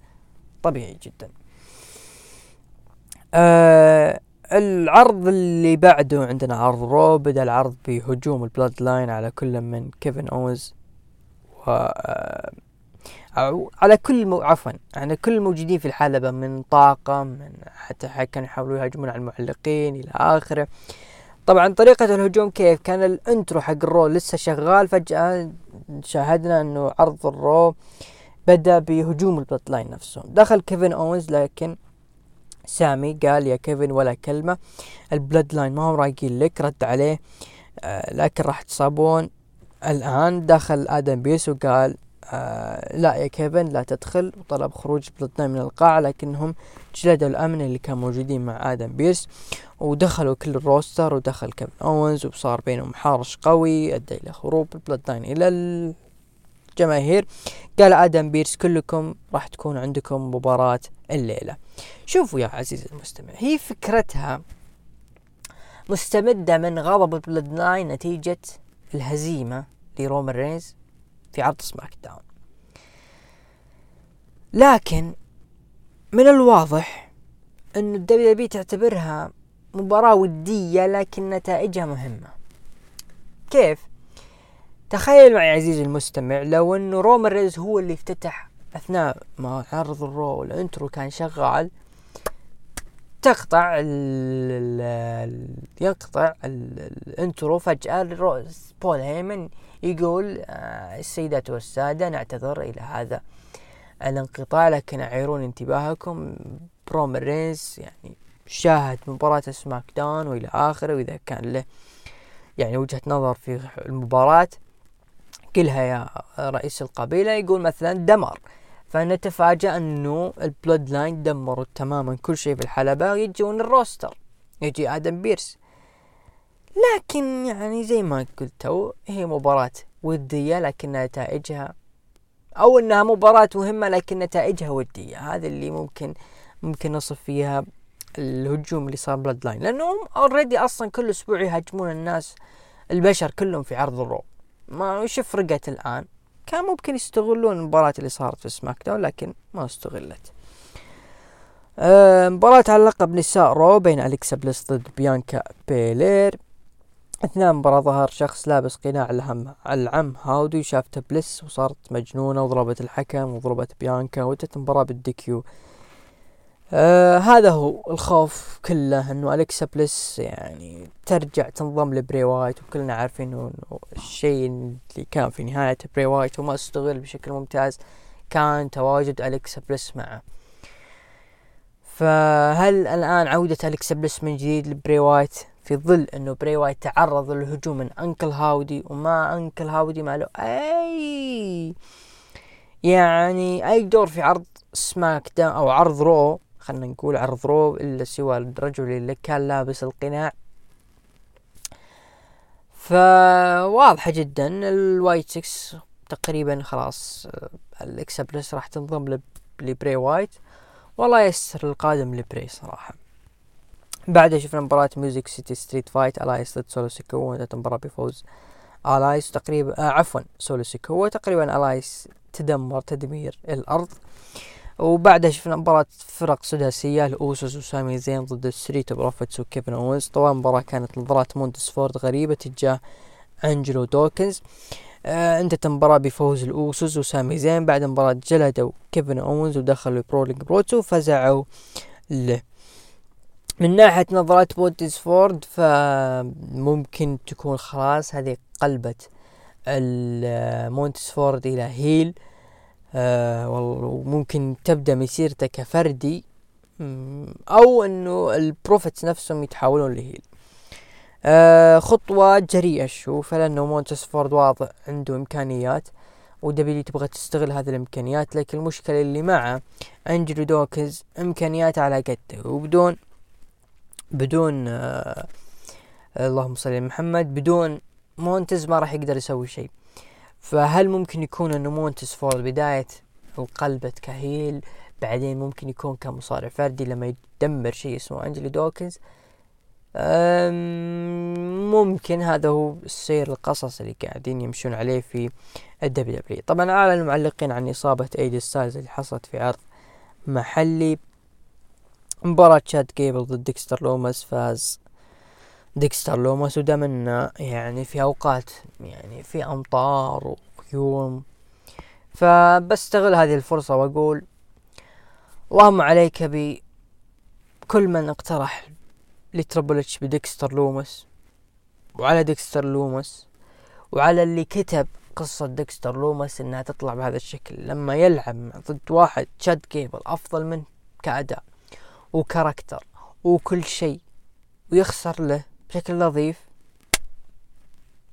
طبيعي جدا. آه العرض اللي بعده عندنا عرض Raw بدأ العرض بهجوم ال Bloodline على كل من كيفن اونز و آه على كل مو... عفوا على كل الموجودين في الحلبة من طاقم من حتى كانوا يحاولوا يهاجمون على المعلقين إلى آخره. طبعا طريقة الهجوم كيف؟ كان ال intro حق ال Raw لسه شغال فجأة شاهدنا إنه عرض ال Raw بدأ بهجوم ال Bloodline نفسهم دخل كيفن اونز لكن سامي قال يا كيفن ولا كلمة ال Bloodline ما هم رايقين لك رد عليه آه لكن راح تصابون. الآن دخل آدم بيرس وقال لا يا كيفن لا تدخل وطلب خروج Bloodline من القاعة لكنهم جلدوا الأمن اللي كانوا موجودين مع آدم بيرس ودخلوا كل ال roster ودخل كيفن أوينز وصار بينهم حارش قوي أدى إلى هروب ال Bloodline إلى الجماهير. قال آدم بيرس كلكم راح تكون عندكم مباراة الليلة. شوفوا يا عزيزي المستمع هي فكرتها مستمدة من غضب ال Bloodline نتيجة الهزيمة لرومان رينز. في عرض SmackDown لكن من الواضح أن ال WW تعتبرها مباراة ودية لكن نتائجها مهمة كيف؟ تخيل معي عزيزي المستمع لو انه رومان رينز هو اللي افتتح أثناء ما عرض ال Raw ال intro كان شغال تقطع ال يقطع ال intro فجأة بول هيمن يقول آه السيدات والسادة نعتذر إلى هذا الانقطاع لكن أعيروني انتباهكم. برومان رينز يعني شاهد مباراة SmackDown وإلى آخره وإذا كان له يعني وجهة نظر في المباراة. كلها يا رئيس القبيلة يقول مثلا دمر فنتفاجأ أنه ال Bloodline دمروا تماما كل شيء في الحلبة. يجون ال roster يجي آدم بيرس. لكن يعني زي ما قلتوا هي مباراة ودية لكن نتائجها أو إنها مباراة مهمة لكن نتائجها ودية. هذا اللي ممكن ممكن نصف فيها الهجوم اللي صار Bloodline لأنهم already أصلا كل أسبوع يهاجمون الناس البشر كلهم في عرض ال Raw. ما وش فرقت الآن. كان ممكن يستغلون المباراة اللي صارت في SmackDown لكن ما استغلت. آه مباراة على لقب نساء Raw بين أليكسا بليس ضد بيانكا بيلير. أثناء المباراة ظهر شخص لابس قناع الهم العم هاودي وشافته بليس وصارت مجنونة وضربت الحكم وضربت بيانكا وانتهت المباراة بال DQ. آه هذا هو الخوف كله إنه أليكسا بليس يعني ترجع تنضم لبري وايت وكلنا عارفين إنه الشيء اللي كان في نهاية بري وايت وما استغل بشكل ممتاز كان تواجد أليكسا بليس معه. فهل الآن عودة أليكسا بليس من جديد لبري وايت؟ في ظل إنه بري وايت تعرض للهجوم من Uncle Howdy وما Uncle Howdy ما له أي! يعني أي دور في عرض SmackDown أو عرض Raw خلنا نقول عرض Raw إلا سوى الرجل اللي كان لابس القناع. فواضحة جدا ال Wyatt 6 تقريبا خلاص أليكسا بليس راح تنضم لبري وايت. والله يستر القادم لبري صراحة. بعدها شفنا مباراة Music City Street Fight إلياس ضد سولو سيكو وانتهت المباراة بفوز إلياس تقريبا آه عفوا سولو سيكو تقريبا إلياس تدمر تدمير الأرض. وبعدها شفنا مباراة فرق سداسية ال Usos وسامي زين ضد ال Street Profits وكيفن أوينز. طبعا المباراة كانت نظرات مونتس فورد غريبة تجاه أنجلو دوكنز. آه انتهت المباراة بفوز ال Usos وسامي زين. بعد المباراة جلدوا كيفن أوينز ودخلوا Brawling Brutes وفزعوا له. من ناحية نظرات مونتس فورد فممكن تكون خلاص هذه قلبت مونتس فورد إلى heel. آه وممكن تبدأ مسيرته كفردي أو إنه ال Profits نفسهم يتحولون ل heel. آه خطوة جريئة اشوفها لأنه مونتس فورد واضح عنده إمكانيات و W تبغى تستغل هذه الإمكانيات لكن المشكلة اللي معه أنجلو دوكنز إمكانيات على قده وبدون بدون آه اللهم صل على محمد بدون مونتز ما راح يقدر يسوي شيء. فهل ممكن يكون إنه مونتس فورد بداية القلبة ك heel بعدين ممكن يكون كمصارع فردي لما يدمر شيء اسمه أنجلو دوكنز؟ ممكن. هذا هو السير القصص اللي قاعدين يمشون عليه في ال WW طبعا أعلن المعلقين عن إصابة إي جي ستايلز اللي حصلت في عرض محلي. مباراة شاد جيبل ضد ديكستر لوماس فاز ديكستر لوماس ودام انه يعني في أوقات يعني في أمطار وغيوم. فبستغل هذه الفرصة وأقول اللهم عليك بكل من اقترح ل Triple H بديكستر لومس وعلى ديكستر لومس وعلى اللي كتب قصة ديكستر لومس إنها تطلع بهذا الشكل. لما يلعب ضد واحد تشاد جيبل أفضل منه كأداء. و character وكل شيء ويخسر له بشكل نظيف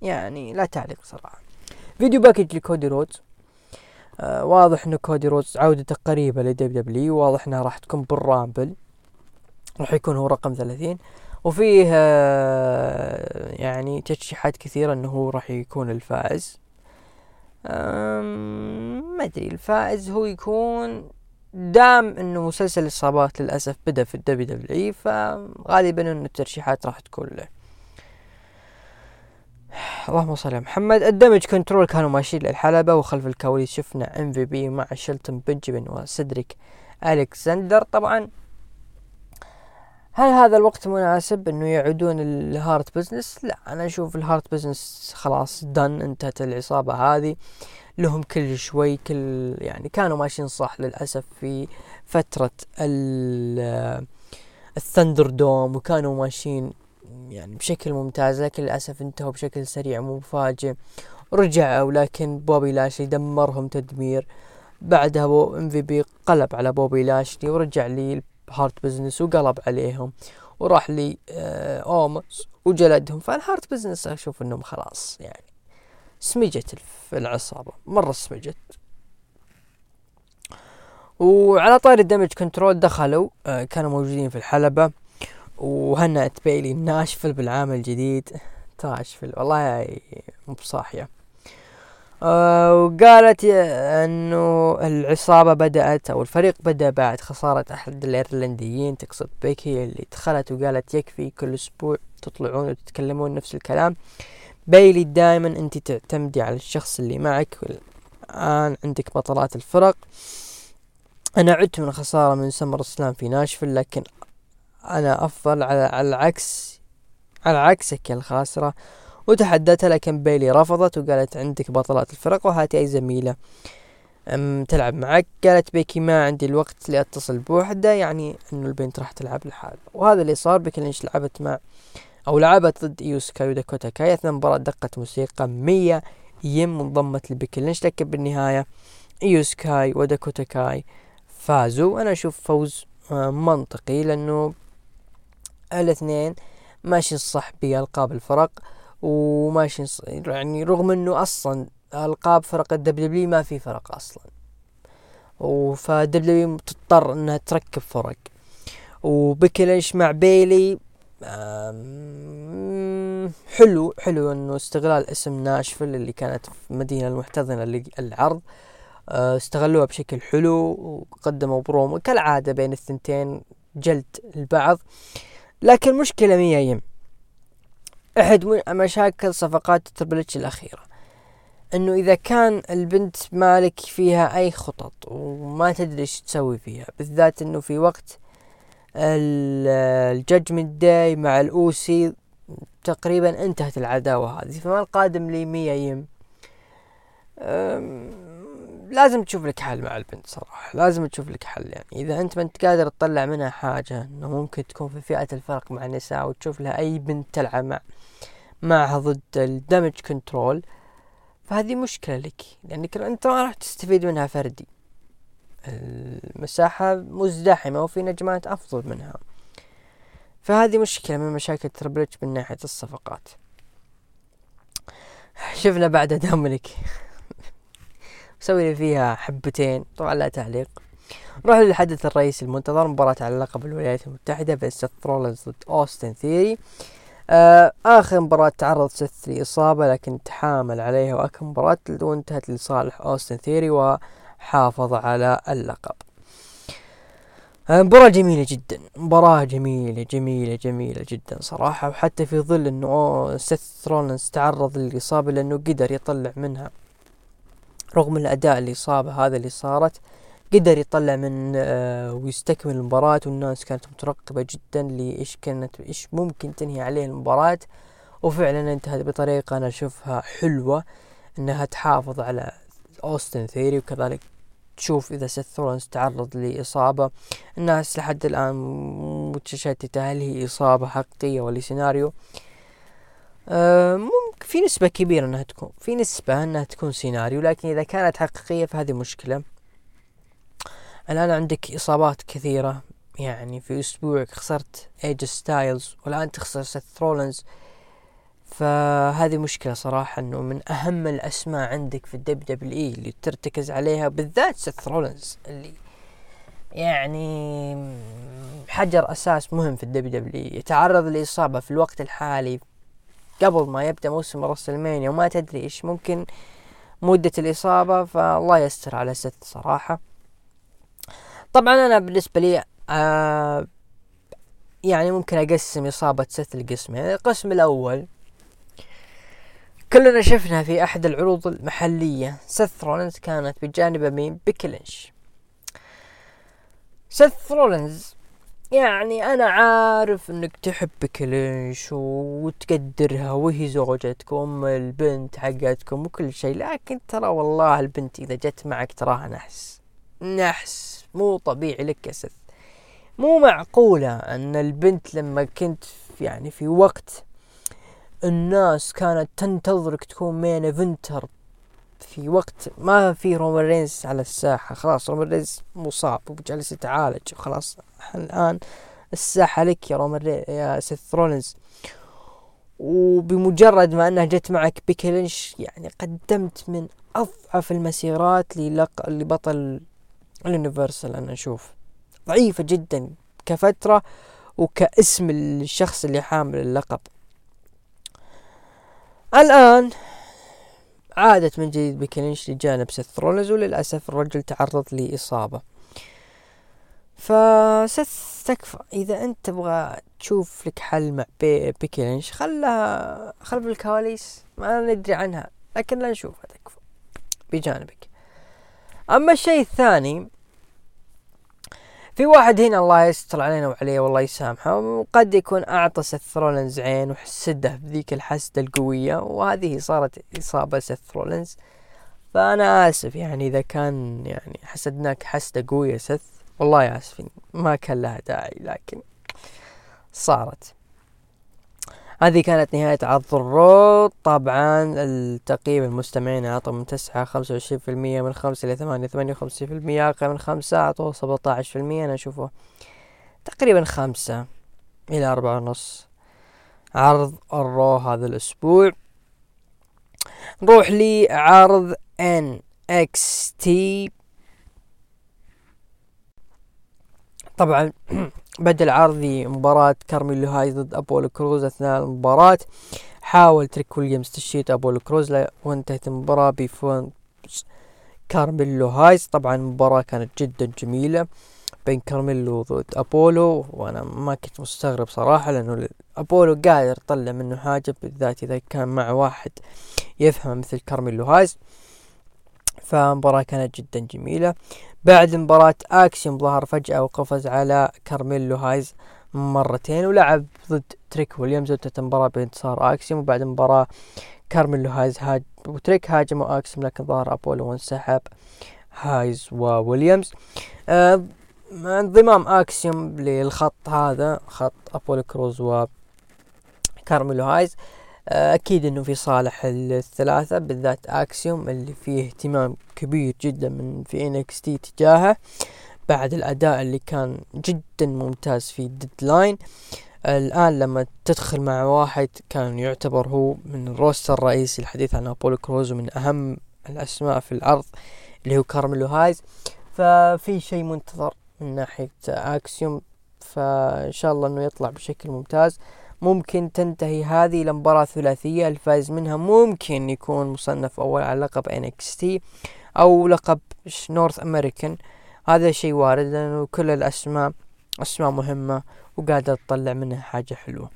يعني لا تعليق صراحة. video package لكودي رودز آه واضح انه كودي رودز عودته قريبة ل WW واضح إنها راح تكون بال Rumble. راح يكون هو رقم ثلاثين. وفيه آه يعني ترشيحات كثيرة إنه هو راح يكون الفائز. ما أدري الفائز هو يكون دام إنه مسلسل الإصابات للأسف بدأ في ال WW فغالبا إنه الترشيحات راح تكون له. اللهم صل على محمد. ال Damage Control كانوا ماشيين للحلبة وخلف الكواليس شفنا MVP مع شيلتون بنجمن وسيدريك الكسندر طبعا هل هذا الوقت مناسب إنه يعودون ال Hurt Business؟ لا أنا أشوف ال Hurt Business خلاص done انتهت العصابة هذه. لهم كل شوي كل يعني كانوا ماشيين صح للأسف في فترة ال ThunderDome وكانوا ماشيين يعني بشكل ممتاز لكن للأسف انتهوا بشكل سريع مفاجئ. رجعوا لكن بوبي لاشلي دمرهم تدمير. بعدها بو MVP قلب على بوبي لاشلي ورجع لي Hurt Business وقلب عليهم وراح لي آه أوموس وجلدهم. فال Hurt Business أشوف إنهم خلاص يعني سمجت العصابة. مرة سمجت. وعلى طاري ال Damage Control دخلوا آه كانوا موجودين في الحلبة. وهنأت بيلي ناشفل بالعام الجديد. تاشفل. والله مو بصاحية. آه وقالت إنه العصابة بدأت أو الفريق بدأ بعد خسارة أحد الأيرلنديين تقصد بيكي اللي دخلت وقالت يكفي كل أسبوع تطلعون وتتكلمون نفس الكلام. بيلي دائما أنت تعتمدي على الشخص اللي معك والآن عندك بطلات الفرق. أنا عدت من خسارة من سمر اسلام في ناشفل لكن أنا أفضل على, العكس على عكسك يا الخاسرة. وتحدتها لكن بيلي رفضت وقالت عندك بطلات الفرق وهاتي أي زميلة. أم تلعب معك. قالت بيكي ما عندي الوقت لأتصل بوحدة يعني إنه البنت راح تلعب لحالها. وهذا اللي صار بيكي لينش لعبت مع أو لعبت ضد إيو سكاي وداكوتا كاي أثناء المباراة دقت موسيقى ميا يم وانضمت لبيكي لينش. لكن بالنهاية إيو سكاي وداكوتا كاي فازوا. أنا أشوف فوز آه، منطقي لأنه الاثنين ماشي صح بألقاب الفرق. وماشي يعني رغم إنه أصلا ألقاب فرق ال W ما في فرق أصلا. فال W تضطر إنها تركب فرق. وبكليش مع بيلي حلو حلو إنه استغلال اسم ناشفل اللي كانت في المدينة المحتضنة للعرض آه، استغلوها بشكل حلو وقدموا برومو كالعادة بين الثنتين جلد البعض. لكن مشكلة مية يم. أحد مشاكل صفقات تربل الأخيرة إنه إذا كان البنت مالك فيها أي خطط وما تدري إيش تسوي فيها بالذات إنه في وقت ال Judgment Day مع ال OC تقريبا انتهت العداوة هذه. فما القادم لي ميا يم. لازم تشوف لك حل مع البنت صراحة. لازم تشوف لك حل يعني. إذا أنت ما أنت قادر تطلع منها حاجة إنه ممكن تكون في فئة الفرق مع النساء وتشوف لها أي بنت تلعب مع معها ضد ال Damage Control فهذه مشكلة لك. لأنك أنت ما راح تستفيد منها فردي. المساحة مزدحمة وفي نجمات أفضل منها. فهذه مشكلة من مشاكل Triple H من ناحية الصفقات. شفنا بعد دومينيك سوي لي فيها حبتين طبعا لا تعليق. نروح للحدث الرئيسي المنتظر مباراة على لقب الولايات المتحدة بين سيث رولنز ضد أوستن ثيوري. آه آخر مباراة تعرض سيث لإصابة لكن تحامل عليها وأكمل مباراة وانتهت لصالح أوستن ثيوري وحافظ على اللقب. آه، مباراة جميلة جدا مباراة جميلة جميلة جميلة جدا صراحة وحتى في ظل إنه سيث رولنز تعرض للإصابة لأنه قدر يطلع منها رغم الأداء الإصابة هذا اللي صارت قدر يطلع من آه ويستكمل المباراة والناس كانت مترقبة جدا لإيش كانت إيش ممكن تنهي عليه المباراة وفعلا انتهت بطريقة أنا أشوفها حلوة إنها تحافظ على أوستن ثيوري وكذلك تشوف إذا سيث رولنز تعرض لإصابة. الناس لحد الآن متشتتة هل هي إصابة حقيقية ولا سيناريو؟ آه ممكن في نسبة كبيرة إنها تكون في نسبة إنها تكون سيناريو لكن إذا كانت حقيقية فهذه مشكلة. الآن عندك إصابات كثيرة يعني في أسبوعك خسرت إي جي ستايلز والآن تخسر سيث رولنز فهذه مشكلة صراحة إنه من أهم الأسماء عندك في ال WWE اللي ترتكز عليها بالذات سيث رولنز اللي يعني حجر أساس مهم في ال WWE يتعرض لإصابة في الوقت الحالي قبل ما يبدأ موسم WrestleMania وما تدري إيش ممكن مدة الإصابة فالله يستر على سيث صراحة. طبعا أنا بالنسبة لي آه يعني ممكن أقسم إصابة سيث لقسمين القسم الأول كلنا شفنا في أحد العروض المحلية سيث رولنز كانت بجانب مين بيكي لينش سيث رولنز يعني أنا عارف إنك تحب بيكي لينش وتقدرها وهي زوجتك وام البنت حقتكم وكل شيء لكن ترى والله البنت إذا جت معك تراها نحس نحس. مو طبيعي لك يا سيث مو معقولة إن البنت لما كنت يعني في وقت الناس كانت تنتظرك تكون main eventer. في وقت ما في رومان رينز على الساحة. خلاص رومان رينز مصاب وجالس يتعالج. وخلاص الآن الساحة لك يا رومان يا سيث رولينز. وبمجرد ما انها جت معك بيكي يعني قدمت من أضعف المسيرات للق... لبطل ال Universal أنا أشوف. ضعيفة جدا كفترة وكاسم الشخص اللي حامل اللقب. الآن عادت من جديد بيكي لينش لجانب سيث رولنز وللأسف الرجل تعرض لإصابة. فسيث تكفى إذا أنت تبغى تشوف لك حل مع بيكي خلها خلف الكواليس ما ندري عنها لكن لا نشوفها تكفى بجانبك. أما الشيء الثاني في واحد هنا الله يستر علينا وعليه والله يسامحه وقد يكون أعطى سيث رولنز عين وحسده بذيك الحسدة القوية وهذه صارت إصابة سيث رولنز فأنا آسف يعني إذا كان يعني حسدناك حسدة قوية سيث والله آسفين ما كان لها داعي لكن صارت. هذه كانت نهاية عرض ال Raw طبعا التقييم المستمعين أعطوا من تسعة خمسة وعشرين في المية من خمسة إلى ثمانية ثمانية وخمسين في المية أقل من خمسة أعطوا سبعة عشر في المية. أنا أشوفه تقريبا خمسة إلى أربعة ونص عرض ال Raw هذا الأسبوع. نروح لعرض NXT. طبعا [CLEARS THROAT] بدأ العرض مباراة كارميلو هايز ضد أبولو كروز أثناء المباراة حاول تريك ويليامز تشتيت أبولو كروز وانتهت المباراة بفوز كارميلو هايز. طبعا المباراة كانت جدا جميلة بين كارميلو ضد أبولو وأنا ما كنت مستغرب صراحة لأنه أبولو قادر يطلع منه حاجة بالذات إذا كان مع واحد يفهم مثل كارميلو هايز. فمباراة كانت جدا جميلة. بعد مباراة اكسيوم ظهر فجأة وقفز على كارميلو هايز مرتين ولعب ضد تريك ويليامز وانتهت المباراة بانتصار اكسيوم وبعد المباراة كارميلو هايز هاج وتريك هاجموا اكسيوم لكن ظهر ابولو وانسحب هايز وويليامز. آه انضمام اكسيوم للخط هذا خط ابولو كروز و كارميلو هايز. أكيد إنه في صالح الثلاثة بالذات اكسيوم اللي فيه اهتمام كبير جدا من في NXT تجاهه بعد الأداء اللي كان جدا ممتاز في ديدلاين الآن لما تدخل مع واحد كان يعتبر هو من ال roster الرئيسي الحديث عن أبولو كروز ومن أهم الأسماء في العرض اللي هو كارميلو هايز. ففي شيء منتظر من ناحية اكسيوم فإن شاء الله إنه يطلع بشكل ممتاز. ممكن تنتهي هذه إلى مباراة ثلاثية الفائز منها ممكن يكون مصنف أول على لقب NXT أو لقب North American هذا شيء وارد لأنه كل الأسماء أسماء مهمة وقاعدة تطلع منها حاجة حلوة.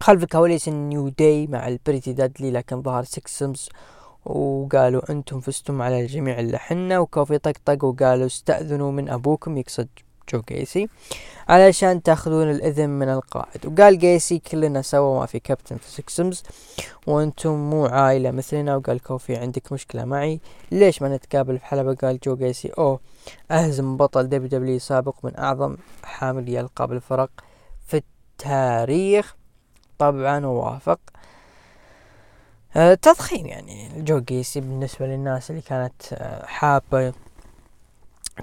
خلف الكواليس النيو داي مع البريتي ديدلي لكن ظهر سكسمز وقالوا أنتم فزتم على الجميع الا حنا وكوفي طقطق وقالوا استأذنوا من أبوكم يقصد جو جيسي علشان تاخذون الإذن من القائد. وقال جيسي كلنا سوا ما في كابتن في سكسمز وأنتم مو عائلة مثلنا. وقال كوفي عندك مشكلة معي ليش ما نتقابل في حلبة؟ قال جو جيسي أوه أهزم بطل WWE سابق من أعظم حاملي القاب الفرق في التاريخ. طبعا ووافق. أه تضخيم يعني جو جيسي بالنسبة للناس اللي كانت أه حابة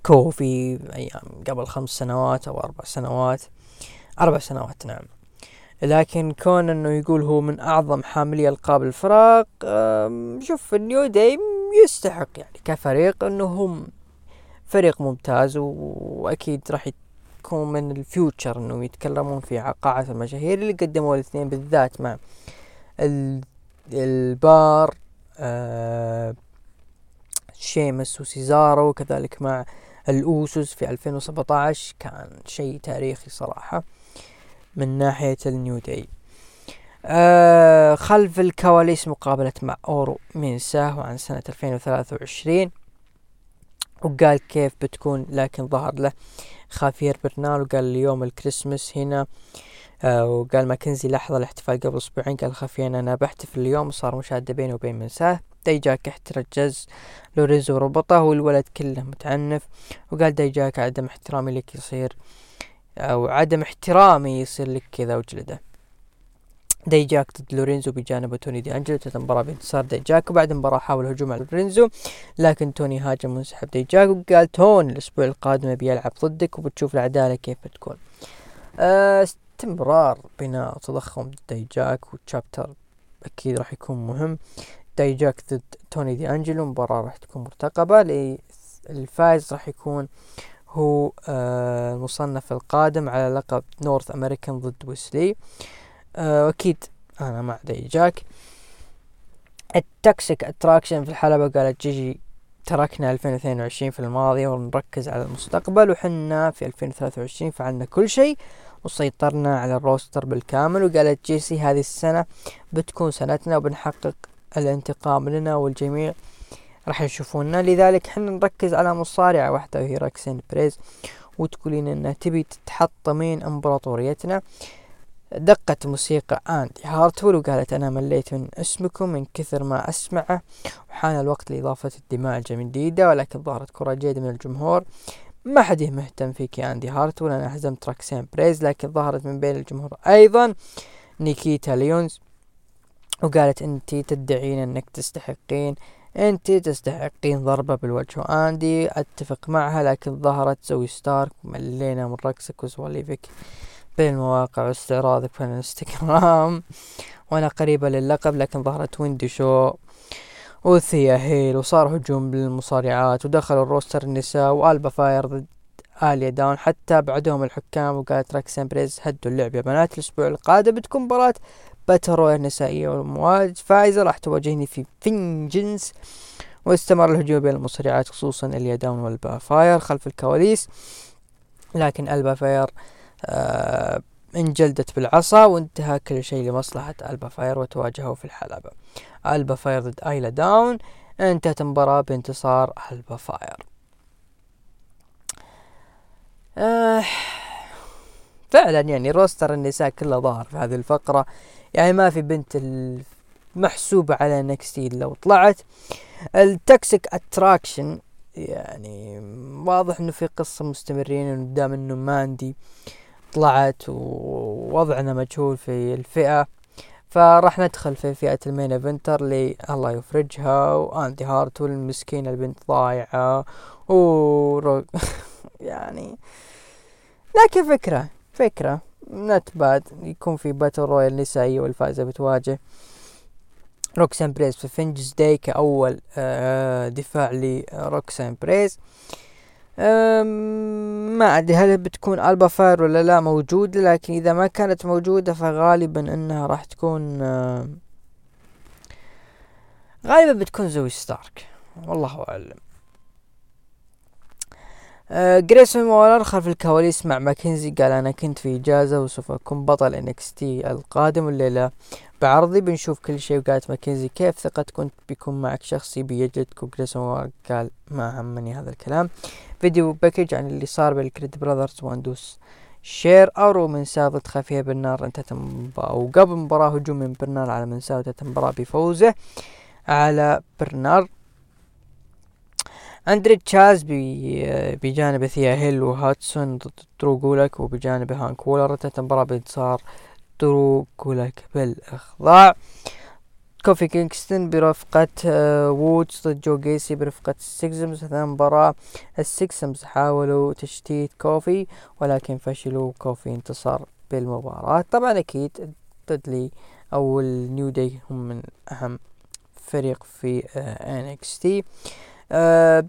كوفي أيام قبل خمس سنوات أو أربع سنوات. أربع سنوات نعم. لكن كون إنه يقول هو من أعظم حاملي ألقاب الفرق شوف النيو داي يستحق يعني كفريق إنه هم فريق ممتاز وأكيد راح يكون من ال future إنه يتكلمون في قاعة المشاهير اللي قدموا الاثنين بالذات مع البار آه شيمس وسيزارو وكذلك مع الأوسوس في 2017 كان شيء تاريخي صراحة من ناحية النيو داي. آه خلف الكواليس مقابلة مع أورو مينساه عن سنة 2023 وقال كيف بتكون لكن ظهر له خافير برنال وقال اليوم الكريسماس هنا. آه وقال ماكنزي لحظة الاحتفال قبل أسبوعين قال خافير أنا بحتفل اليوم وصار مشادة بيني وبين منساه ديجاك احترجز لورينزو ربطه والولد كله متعنف. وقال ديجاك عدم احترامي لك يصير أو عدم احترامي يصير لك كذا وجلده. ديجاك ضد لورينزو بجانب توني دي أنجلو المباراة بانتصار ديجاك وبعد المباراة حاول هجوم على لورينزو لكن توني هاجم وانسحب ديجاك وقال توني الأسبوع القادم بيلعب ضدك وبتشوف العدالة كيف بتكون آه، استمرار بناء تضخم ديجاك و chapter أكيد راح يكون مهم. دايجاك ضد توني دي انجلو مباراة راح تكون مرتقبة. الفائز راح يكون هو آه المصنف القادم على لقب North American ضد ويسلي آه أكيد أنا مع دايجاك التوكسيك اتراكشن في الحلبة قالت جيجي تركنا 2022 في الماضي ونركز على المستقبل. وحنا في 2023 فعلنا كل شيء وسيطرنا على ال roster بالكامل. وقالت جيسي هذه السنة بتكون سنتنا وبنحقق الانتقام لنا والجميع راح يشوفونا. لذلك حنا نركز على مصارعة واحدة وهي راكسين بريز وتقولين إنها تبي تتحطمين إمبراطوريتنا. دقت موسيقى اندي هارتويل وقالت أنا مليت من اسمكم من كثر ما أسمعه. وحان الوقت لإضافة الدماء الجديدة ولكن ظهرت كورا جيد من الجمهور. ما حد مهتم فيك يا اندي هارتويل أنا هزمت راكسين بريز لكن ظهرت من بين الجمهور أيضا نيكيتا ليونز. وقالت انت تدعين انك تستحقين انت تستحقين ضربة بالوجه واندي أتفق معها لكن ظهرت زوي ستارك ملينا من رقصك وسواليفك بالمواقع واستعراضك في الانستغرام. [LAUGHS] وأنا قريبة للقب لكن ظهرت ويندي شو وثيا هيل وصار هجوم بالمصارعات ودخلوا ال roster النساء وألبا فاير ضد آيلا داون. حتى بعدهم الحكام وقالت راكسين بريز هدوا اللعب يا بنات الأسبوع القادم بتكون مباراة battle royal النسائية والمواج فائزة راح تواجهني في فينجنس واستمر الهجوم بين المصارعات خصوصا آيلا داون وألبا فاير خلف الكواليس. لكن ألبا فاير آه انجلدت بالعصا وانتهى كل شيء لمصلحة ألبا فاير وتواجهوا في الحلبة. ألبا فاير ضد آيلا داون. انتهت المباراة بانتصار ألبا فاير. آه فعلا يعني roster النساء كله ظهر في هذه الفقرة. يعني ما في بنت محسوبة على NXT لو طلعت التوكسيك اتراكشن يعني واضح إنه في قصة مستمرين قدام إنه ماندي طلعت ووضعنا مجهول في الفئة فراح ندخل في فئة ال main eventer اللي الله يفرجها وآندي هارتويل المسكينة البنت ضايعة و [LAUGHS] يعني لكن فكرة فكرة. not bad يكون في battle royal نسائية والفائزة بتواجه. روكسان بريز في فينجنس داي كأول آه، دفاع لروكسان بريز ما أدري هل بتكون ألبا فاير ولا لا موجودة لكن إذا ما كانت موجودة فغالبا إنها راح تكون غالبا بتكون زوي ستارك والله أعلم. آه جريسون وولر خلف الكواليس مع ماكنزي قال أنا كنت في إجازة وسوف أكون بطل NXT القادم الليلة. بعرضي بنشوف كل شيء وقالت ماكنزي كيف ثقة كنت بيكون معك شخص يبي يجلدك وجريسون قال ما همني هذا الكلام. video package عن اللي صار بين الكريد براذرز واندوس شير أورو مينساه وخافيير برنال انتهت وقبل مباراة هجوم من برنال على مينساه المباراة بفوزه على برنال اندري تشاز بجانب ثيا هيل وهادسون ضد درو جولاك وبجانب هانك ووكر انتهت المباراة بانتصار درو جولاك بالاخضاع كوفي كينغستون برفقة وودز ضد جو جايسي برفقة السكسمز هذا مباراة السكسمز حاولوا تشتيت كوفي ولكن فشلوا كوفي انتصر بالمباراة طبعا أكيد دودلي أو النيو داي هم من اهم فريق في NXT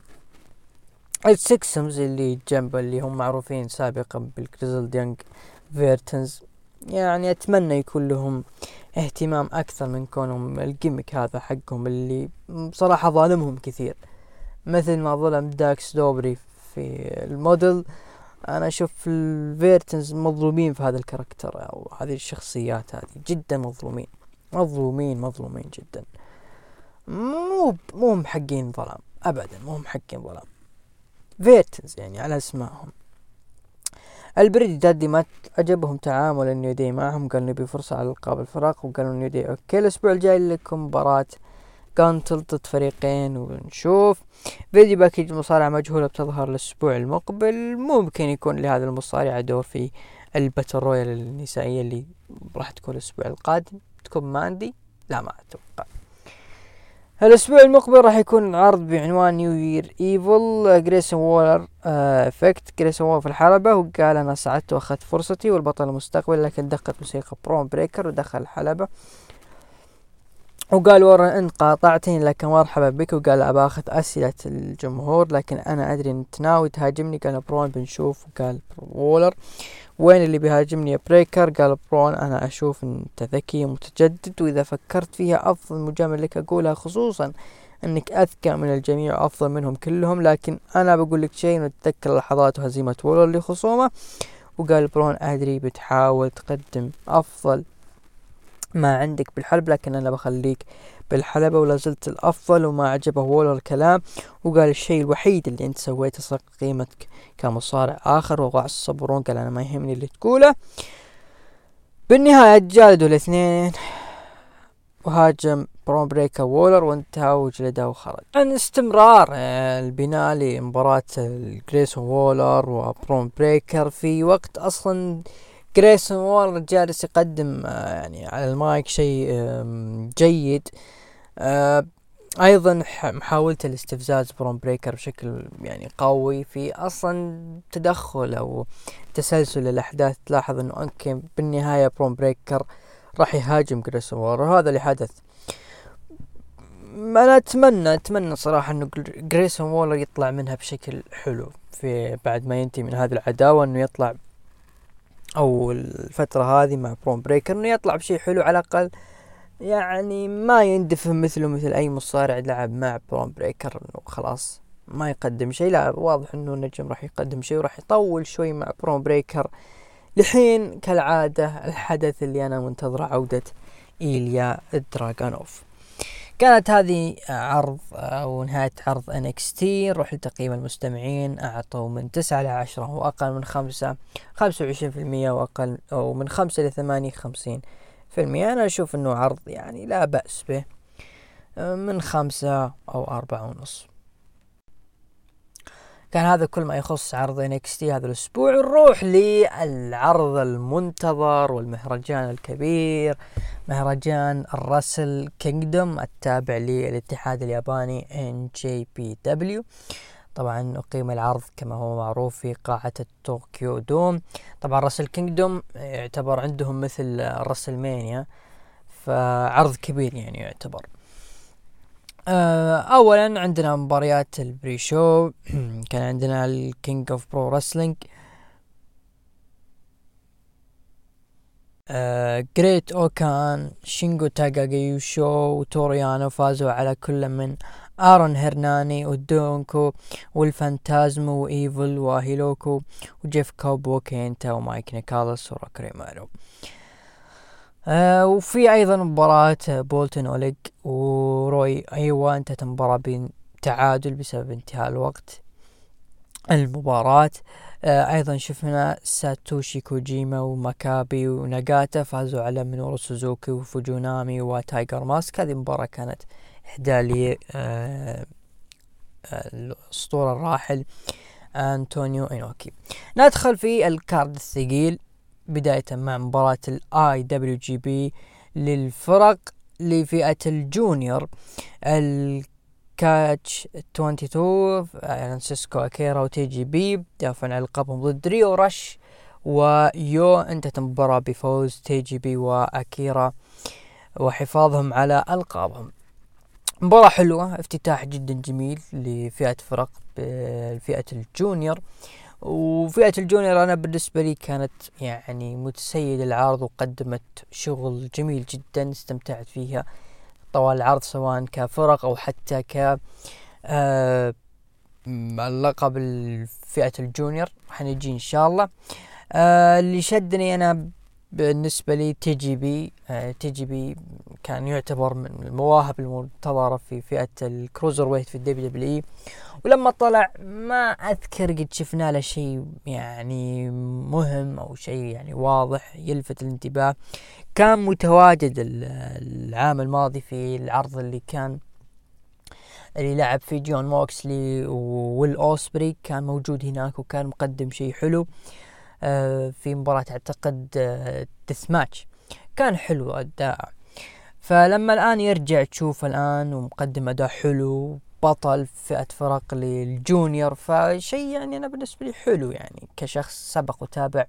السكسمز اللي جنبه اللي هم معروفين سابقا بالجريزلد يونج فيترنز. يعني أتمنى يكون لهم اهتمام أكثر من كونهم ال gimmick هذا حقهم اللي بصراحة ظالمهم كثير. مثل ما ظلم داكس دوبري في الموديل أنا أشوف الفيرتنز مظلومين في هذا الكاركتر أو هذه الشخصيات هذه جدا مظلومين. مظلومين مظلومين جدا. مو مو محقين ظلام. ابدا مو محقين ظلام فيرتنز يعني على أسمائهم. البريد ما عجبهم تعامل النيو دي معهم قالوا نبي فرصة على ألقاب الفرق وقالوا نيو دي أوكي الأسبوع الجاي لكم مباراة gauntlet ضد فريقين ونشوف. video package مصارعة مجهولة بتظهر الأسبوع المقبل. ممكن يكون لهذا المصارع دور في ال battle royal النسائية اللي راح تكون الأسبوع القادم. تكون ماندي؟ لا ما أتوقع. الأسبوع المقبل راح يكون عرض بعنوان New Year Evil جريسون وولر Effect جريسون وولر في الحلبة وقال أنا سعدت وأخذت فرصتي والبطل المستقبل لكن دقت موسيقى برون بريكر ودخل الحلبة. وقال وولر أنت قاطعتني لكن مرحبا بك. وقال ابى أخذ أسئلة الجمهور لكن أنا أدري أنت ناوي تهاجمني. قال برون بنشوف. وقال وولر وين اللي بيهاجمني بريكر؟ قال برون أنا أشوف أنت ذكي ومتجدد وإذا فكرت فيها أفضل مجامل لك أقولها خصوصا أنك أذكى من الجميع وأفضل منهم كلهم. لكن أنا بقول لك شيء نتذكر لحظات هزيمة وولر لخصومه. وقال برون أدري بتحاول تقدم أفضل ما عندك بالحلبة لكن أنا بخليك بالحلبة ولا زلت الأفضل وما عجبه ولا الكلام. وقال الشيء الوحيد اللي أنت سويته صار قيمتك كمصارع آخر. وضع الصبرون قال أنا ما يهمني اللي تقوله. بالنهاية جالدوا الاثنين. وهاجم برون بريكر وولر وانتهى وجلده وخرج. عن استمرار البناء لمباراة الجريسون وولر وبرون بريكر في وقت أصلا جريسون وولر جالس يقدم آه، يعني على المايك شيء جيد. آه، أيضا محاولة الاستفزاز برون بريكر بشكل يعني قوي في أصلا تدخل أو تسلسل الأحداث. تلاحظ إنه okay بالنهاية برون بريكر راح يهاجم جريسون وولر وهذا اللي حدث. أنا أتمنى أتمنى صراحة إنه جريسون وولر يطلع منها بشكل حلو في بعد ما ينتهي من هذه العداوة إنه يطلع أو الفترة هذه مع برون بريكر إنه يطلع بشيء حلو على الأقل. يعني ما يندفن مثله مثل أي مصارع لعب مع برون بريكر إنه خلاص ما يقدم شيء لا واضح إنه النجم راح يقدم شيء وراح يطول شوي مع برون بريكر لحين كالعادة الحدث اللي أنا منتظره عودة إيليا دراغانوف كانت هذه عرض أو نهاية عرض NXT نروح لتقييم المستمعين أعطوا من تسعة لعشرة واقل من خمسة خمسة وعشرين في المية واقل أو من خمسة لثمانية خمسين في المية. أنا أشوف إنه عرض يعني لا بأس به من خمسة أو أربعة ونص. كان هذا كل ما يخص عرض NXT هذا الأسبوع نروح للعرض المنتظر والمهرجان الكبير مهرجان الراسل كينجدوم التابع للاتحاد الياباني NJPW طبعا أقيم العرض كما هو معروف في قاعة الطوكيو دوم. طبعا ريسل كينجدوم يعتبر عندهم مثل ريسل مانيا فعرض كبير يعني يعتبر. اولا عندنا مباريات ال pre-show [CLEARS THROAT] كان عندنا ال King of Pro Wrestling جريت اوكان شينجو تاكاجي وشو وتورو يانو فازوا على كل من ارون هيناري وإل فانتازمو وإيفل وهيكوليو وجيف كوب وكينتا ومايك نيكولاس وروكي روميرو آه وفي أيضا مباراة بولتون أوليج وريوهي أويوا انتهت المباراة بتعادل بسبب انتهاء الوقت. المباراة آه أيضا شفنا ساتوشي كوجيما وماكابي وناغاتا فازوا على منورو سوزوكي وفوجينامي وتايجر ماسك. هذه المباراة كانت إهداء ل آه الأسطورة الراحل انطونيو إنوكي. ندخل في ال card الثقيل. بداية مع مباراة ال IWGP للفرق لفئة ال junior الكاتش 22 فرانسيسكو أكيرا وتي جي بي يدافعون عن لقبهم ضد ليو رش ويو. انتهت المباراة بفوز تي جي بي وأكيرا وحفاظهم على ألقابهم. مباراة حلوة افتتاح جدا جميل لفئة فرق بفئة الجونيور وفئة الجونيور أنا بالنسبة لي كانت يعني متسيد العرض وقدمت شغل جميل جدا استمتعت فيها طوال العرض سواء كفرق أو حتى ك آه اللقب فئة الجونيور. حنجي إن شاء الله. آه اللي شدني أنا بالنسبة لي تي جي بي آه تي جي بي كان يعتبر من المواهب المنتظرة في فئة ال cruiserweight في ال WWE ولما طلع ما أذكر قد شفنا له شيء يعني مهم أو شيء يعني واضح يلفت الانتباه. كان متواجد العام الماضي في العرض اللي كان اللي لعب فيه جون موكسلي وويل أوسبري. كان موجود هناك وكان مقدم شيء حلو. آه، في مباراة أعتقد deathmatch كان حلو أداء. فلما الآن يرجع تشوف الآن ومقدم أداء حلو بطل فئة فرق لل junior فشيء يعني أنا بالنسبة لي حلو يعني. كشخص سبق وتابع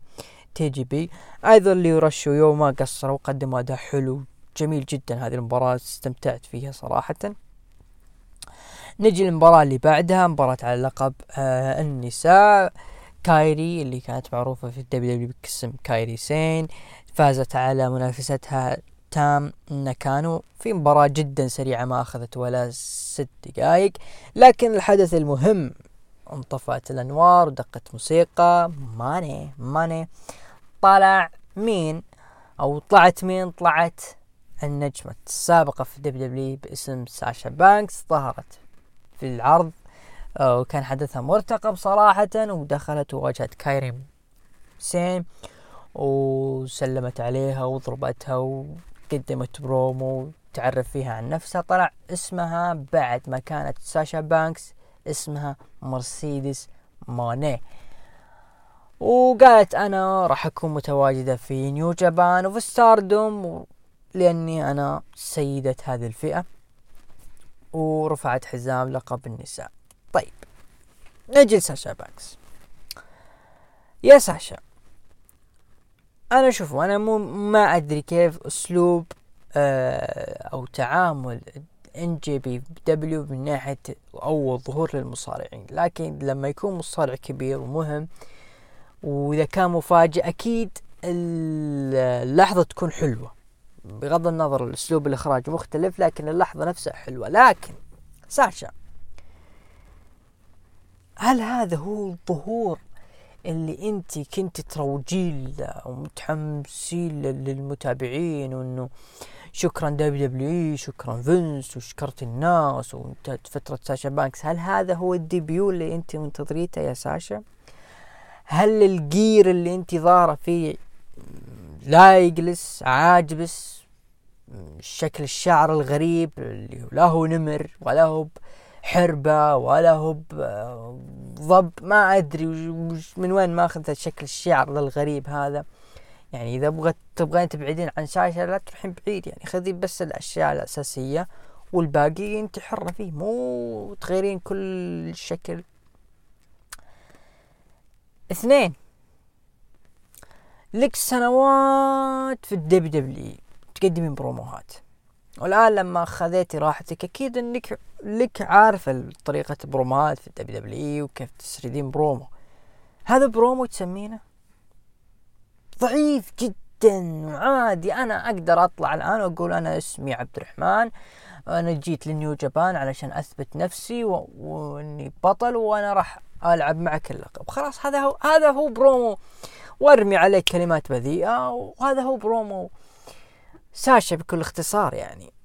TJP أيضا ليو رش ويو ما قصروا وقدموا أداء حلو جميل جدا. هذه المباراة استمتعت فيها صراحة. نجي للمباراة اللي بعدها مباراة على لقب آه النساء. كايري اللي كانت معروفة في ال WWE باسم كايري سين. فازت على منافستها تام ناكانو في مباراة جدا سريعة ما أخذت ولا ست دقائق لكن الحدث المهم انطفأت الأنوار ودقت موسيقى. money money. طلع مين؟ أو طلعت مين؟ طلعت النجمة السابقة في WWE باسم ساشا بانكس. ظهرت في العرض وكان حدثها مرتقب صراحة ودخلت وواجهت كايري سين وسلمت عليها وضربتها وقدمت برومو تعرف فيها عن نفسها. طلع اسمها بعد ما كانت ساشا بانكس اسمها مرسيدس موني. وقالت أنا راح أكون متواجدة في New Japan وفي Stardom لأني أنا سيدة هذه الفئة. ورفعت حزام لقب النساء. طيب. نجي لساشا بانكس يا ساشا أنا شوفوا أنا مو ما أدري كيف أسلوب آه أو تعامل NJPW من ناحية اول ظهور للمصارعين. لكن لما يكون مصارع كبير ومهم وإذا كان مفاجئ أكيد اللحظة تكون حلوة. بغض النظر الأسلوب الإخراج مختلف لكن اللحظة نفسها حلوة. لكن ساشا هل هذا هو الظهور اللي انت كنت تروجي له ومتحمسين للمتابعين وانه شكرا WWE شكرا فينس وشكرت الناس وانتهت فترة ساشا بانكس. هل هذا هو ال debut اللي انت منتظريته يا ساشا؟ هل ال gear اللي انت ظاهرة فيه لا يجلس عاجبس شكل الشعر الغريب اللي لا هو نمر ولا هو حربة ولا هو ضب ما أدري من وين ماخذ شكل الشعر الغريب هذا. يعني إذا بغيت تبغين تبعدين عن شاشة لا تروحين بعيد يعني خذي بس الأشياء الأساسية والباقي انت حرة فيه مو تغيرين كل شكل اثنين لك سنوات في ال WWE تقدمين بروموهات. والآن لما خذيتي راحتك أكيد إنك لك عارفة طريقة برومات في ال WWE وكيف تسردين برومو. هذا برومو تسمينه؟ ضعيف جدا وعادي. أنا أقدر أطلع الآن وأقول أنا اسمي عبد الرحمن أنا جيت ل New Japan علشان أثبت نفسي و... وإني بطل وأنا راح ألعب معك اللقب. خلاص هذا هو هذا هو برومو. وأرمي عليه كلمات بذيئة وهذا هو برومو. ساشا بكل اختصار يعني.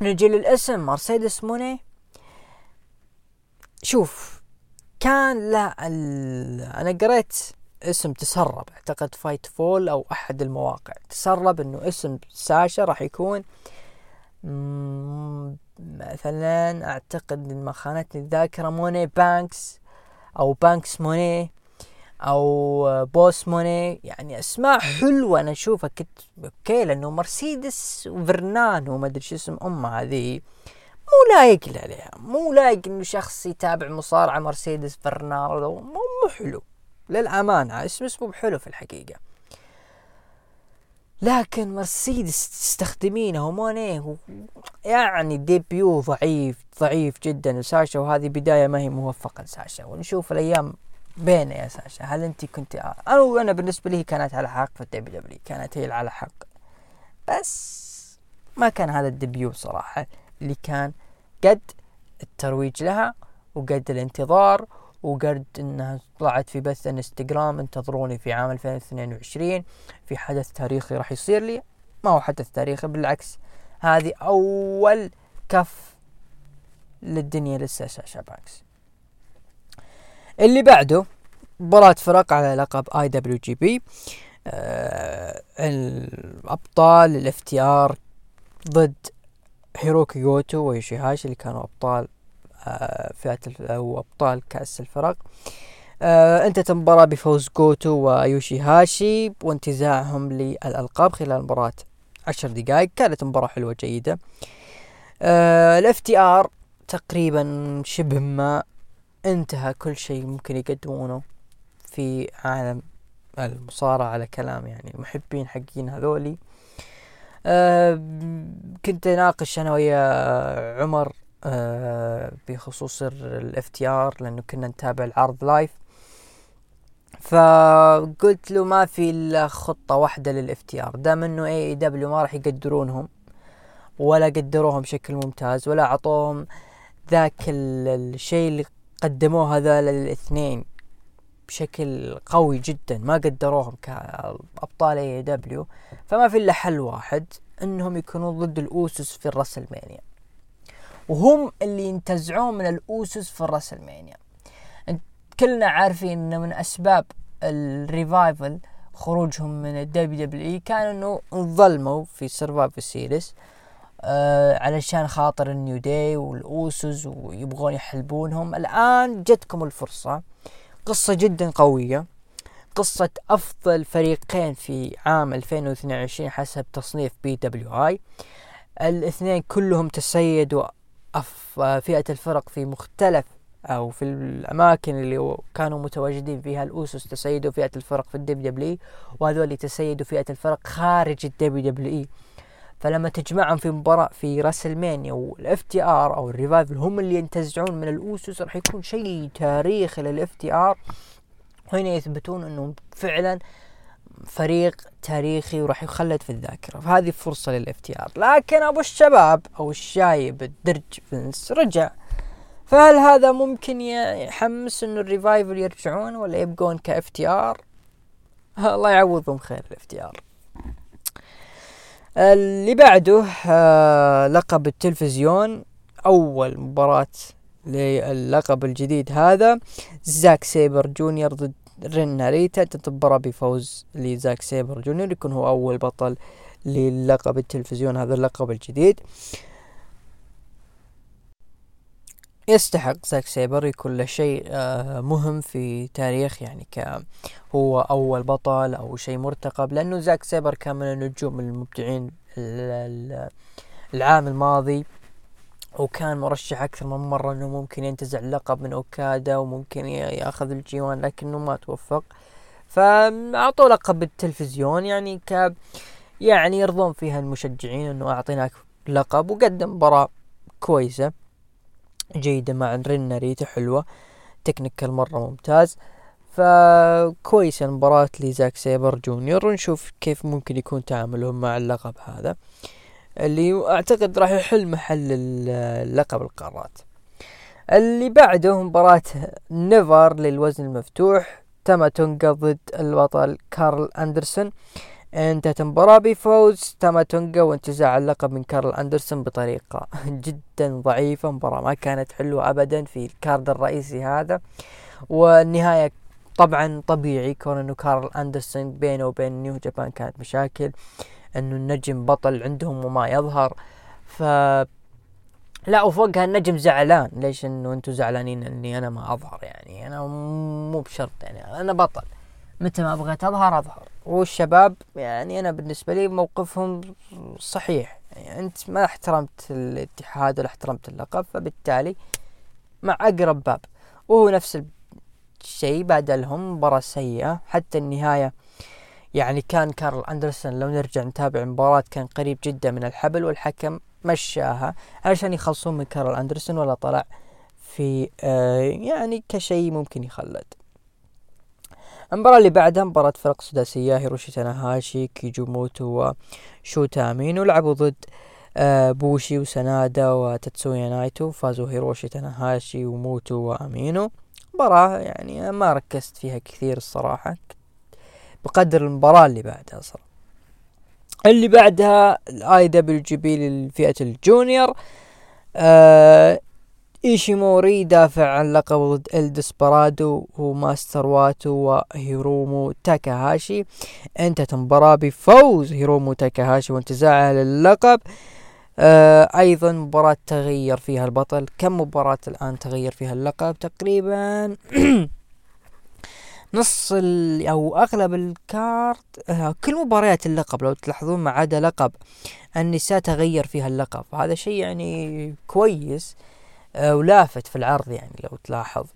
نجي للاسم مرسيدس موني. شوف كان لا أنا قريت اسم تسرب أعتقد Fightful أو أحد المواقع. تسرب إنه اسم ساشا راح يكون. مثلا أعتقد إن ما خانتني الذاكرة موني بانكس أو بانكس موني. أو بوس موني يعني أسماء حلوة أنا أشوفها. كنت okay لأنه مرسيدس وفرنان وما أدري شو اسم امها هذه. مو لايق عليها مو لايق إنه شخص يتابع مصارعة مرسيدس فارنادو مو, مو حلو. للأمانة اسم اسمه حلو في الحقيقة. لكن مرسيدس تستخدمينه مونيه يعني debut ضعيف ضعيف جدا. لساشا وهذه بداية ما هي موفقة لساشا. ونشوف الأيام بينه يا ساشا هل أنت كنت أنا وأنا بالنسبة لي كانت على حق في ال WWE كانت هي على حق. بس ما كان هذا ال debut صراحة اللي كان قد الترويج لها وقد الانتظار وقد إنها طلعت في بث انستغرام انتظروني في عام 2022 في حدث تاريخي راح يصير لي. ما هو حدث تاريخي بالعكس هذه أول كف للدنيا لسه ساشا بانكس اللي بعده مباراة فرق على لقب IWGP الأبطال ال FTR ضد هيروكي جوتو ويوشيهاشي اللي كانوا أبطال آه، فئة أو أبطال كأس الفرق. آه انتهت المباراة بفوز جوتو ويوشي هاشي وانتزاعهم للألقاب خلال مباراة عشر دقائق. كانت مباراة حلوة جيدة. آه ال FTR تقريبا شبه ما انتهى كل شيء ممكن يقدمونه في عالم المصارعة على كلام يعني المحبين حقين هذولي. أه كنت أناقش أنا ويا عمر أه بخصوص ال FTR لأنه كنا نتابع العرض live فقلت له ما في إلا خطة واحدة لل FTR دام إنه AEW ما راح يقدرونهم ولا قدروهم بشكل ممتاز ولا أعطوهم ذاك الشيء اللي قدموه هذول الاثنين بشكل قوي جدا ما قدروهم كأبطال AEW فما في إلا حل واحد إنهم يكونون ضد ال Usos في ال WrestleMania. وهم اللي ينتزعون من ال Usos في ال WrestleMania. كلنا عارفين إنه من أسباب ال Revival خروجهم من ال WWE كان إنه انظلموا في Survivor Series آه علشان خاطر ال New Day وال Usos ويبغون يحلبونهم. الآن جتكم الفرصة. قصة جدا قوية. قصة أفضل فريقين في عام 2022 حسب تصنيف PWI. الاثنين كلهم تسيدوا فئة الفرق في مختلف أو في الأماكن اللي كانوا متواجدين فيها. ال Usos تسيدوا فئة الفرق في ال WW وهذول تسيدوا فئة الفرق خارج ال WW فلما تجمعهم في مباراة في WrestleMania وال FTR أو ال Revival هم اللي ينتزعون من ال Usos راح يكون شيء تاريخي لل FTR هنا يثبتون إنهم فعلا فريق تاريخي وراح يخلد في الذاكرة. فهذه فرصة لل FTR لكن أبو الشباب أو الشايب الدرج فينس رجع. فهل هذا ممكن يحمس انه ال Revival يرجعون ولا يبقون ك FTR الله يعوضهم خير ال FTR اللي بعده آه لقب التلفزيون. أول مباراة للقب الجديد هذا زاك سيبر جونيور ضد رين ناريتا تنتظر بفوز لزاك سيبر جونيور يكون هو أول بطل للقب التلفزيون هذا اللقب الجديد. يستحق زاك سيبر يكون له شيء آه مهم في تاريخ يعني ك هو أول بطل أو شيء مرتقب لأنه زاك سيبر كان من النجوم المبدعين العام الماضي وكان مرشح أكثر من مرة أنه ممكن ينتزع اللقب من أوكادا وممكن يأخذ ال G1 لكنه ما توفق. فأعطوه لقب التلفزيون يعني ك يعني يرضون فيها المشجعين أنه أعطيناك لقب وقدم مباراة كويسة. جيدة مع رين ناريتا حلوة technical مرة ممتاز. فكويس المباراة لزاك سيبر جونيور ونشوف كيف ممكن يكون تعاملهم مع اللقب هذا اللي أعتقد راح يحل محل اللقب القارات. اللي بعده مباراة نيفر للوزن المفتوح تم تونجا ضد البطل كارل أندرسون. انتهت المباراة بفوز تاماتونجا وانتزاع اللقب من كارل أندرسون بطريقة [LAUGHS] جدا ضعيفة. مباراة ما كانت حلوة ابدا في الكارد الرئيسي هذا. والنهاية طبعا طبيعي كون إنه كارل أندرسون بينه وبين نيو جابان كانت مشاكل إنه النجم بطل عندهم وما يظهر. ف لا وفوقها النجم زعلان. ليش إنه أنتم زعلانين إني أنا ما أظهر؟ يعني أنا مو بشرط يعني أنا بطل. متى ما بغيت اظهر أظهر. والشباب يعني أنا بالنسبة لي موقفهم صحيح. يعني أنت ما احترمت الاتحاد ولا احترمت اللقب فبالتالي مع أقرب باب. وهو نفس الشيء بادلهم مباراة سيئة. حتى النهاية يعني كان كارل أندرسون لو نرجع نتابع المباراة كان قريب جدا من الحبل والحكم مشاها. علشان يخلصون من كارل أندرسون ولا طلع في آه يعني كشيء ممكن يخلد. المباراة اللي بعدها مباراة فرق سداسية هيروشي تاناهاشي كيجي موتو وشوتا امينو لعبوا ضد آه بوشي وسنادا وتاتسويا نايتو فازوا هيروشي تاناهاشي وموتو وامينو. مباراة يعني ما ركزت فيها كثير الصراحة بقدر المباراة اللي بعدها صراحة. اللي بعدها ال IWGP للفئة ال junior آه إيشيموري دافع عن لقب ضد الدسبرادو وماستر واتو وهيرومو تاكاهاشي انتهت المباراة بفوز هيرومو تاكاهاشي وانتزاعه للقب. آه أيضا مباراة تغير فيها البطل. كم مباراة الآن تغير فيها اللقب؟ تقريبا [CLEARS THROAT] نص أو أغلب ال card آه كل مباريات اللقب لو تلاحظون ما عدا لقب. النساء تغير فيها اللقب. هذا شيء يعني كويس. آه ولافت في العرض يعني لو تلاحظ.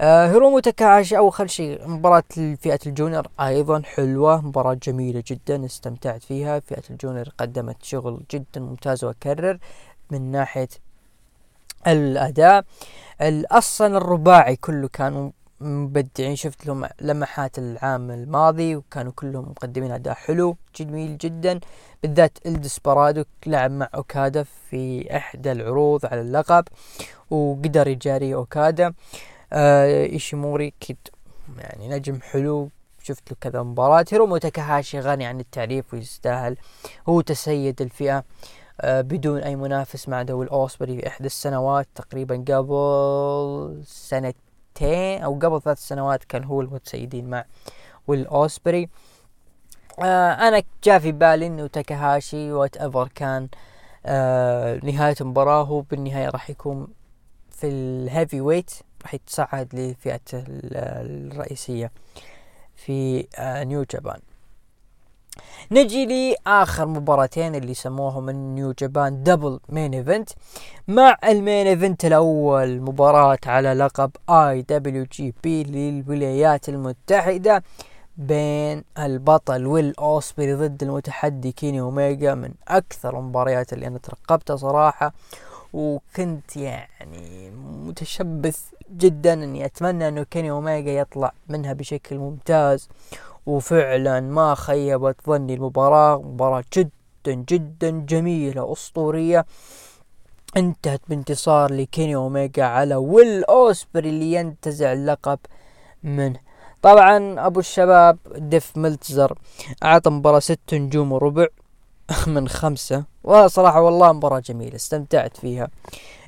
آه هيرومو تاكاهاشي اول شيء مباراة فئة ال junior أيضا حلوة مباراة جميلة جدا استمتعت فيها. فئة ال junior قدمت شغل جدا ممتاز واكرر من ناحية الأداء. أصلا الرباعي كله كان مبدعين شفت لهم لمحات العام الماضي وكانوا كلهم مقدمين أداء حلو جميل جدا بالذات الدسبرادو لعب مع أوكادا في إحدى العروض على اللقب وقدر يجاري أوكادا. آه إيشيموري كيد يعني نجم حلو شفت له كذا مباراة. هيرومو تاكاهاشي غني عن التعريف ويستاهل. هو تسيد الفئة آه بدون أي منافس مع ويل اوسبري في إحدى السنوات تقريبا قبل سنتين أو قبل ثلاث سنوات كان هو المتسيدين مع ويل أوسبري. آه أنا جاء في بالي إنه تاكاهاشي whatever كان آه نهاية المباراة هو بالنهاية راح يكون في ال heavyweight راح يتصعد لفئة الرئيسية في آه New Japan. نجي لآخر مباراتين اللي سموهم من New Japan double main event. مع ال main event الأول مباراة على لقب IWGP للولايات المتحدة بين البطل ويل أوسبري ضد المتحدي كيني اوميجا من أكثر المباريات اللي أنا ترقبتها صراحة وكنت يعني متشبث جدا. أني أتمنى أنه كيني اوميجا يطلع منها بشكل ممتاز. وفعلا ما خيبت ظني المباراة. مباراة جدا جدا جميلة أسطورية. انتهت بانتصار لكيني اوميجا على ويل أوسبري اللي ينتزع اللقب منه. طبعا أبو الشباب ديف ملتزر أعطى مباراة ست نجوم وربع [LAUGHS] من خمسة. وصراحة والله مباراة جميلة استمتعت فيها.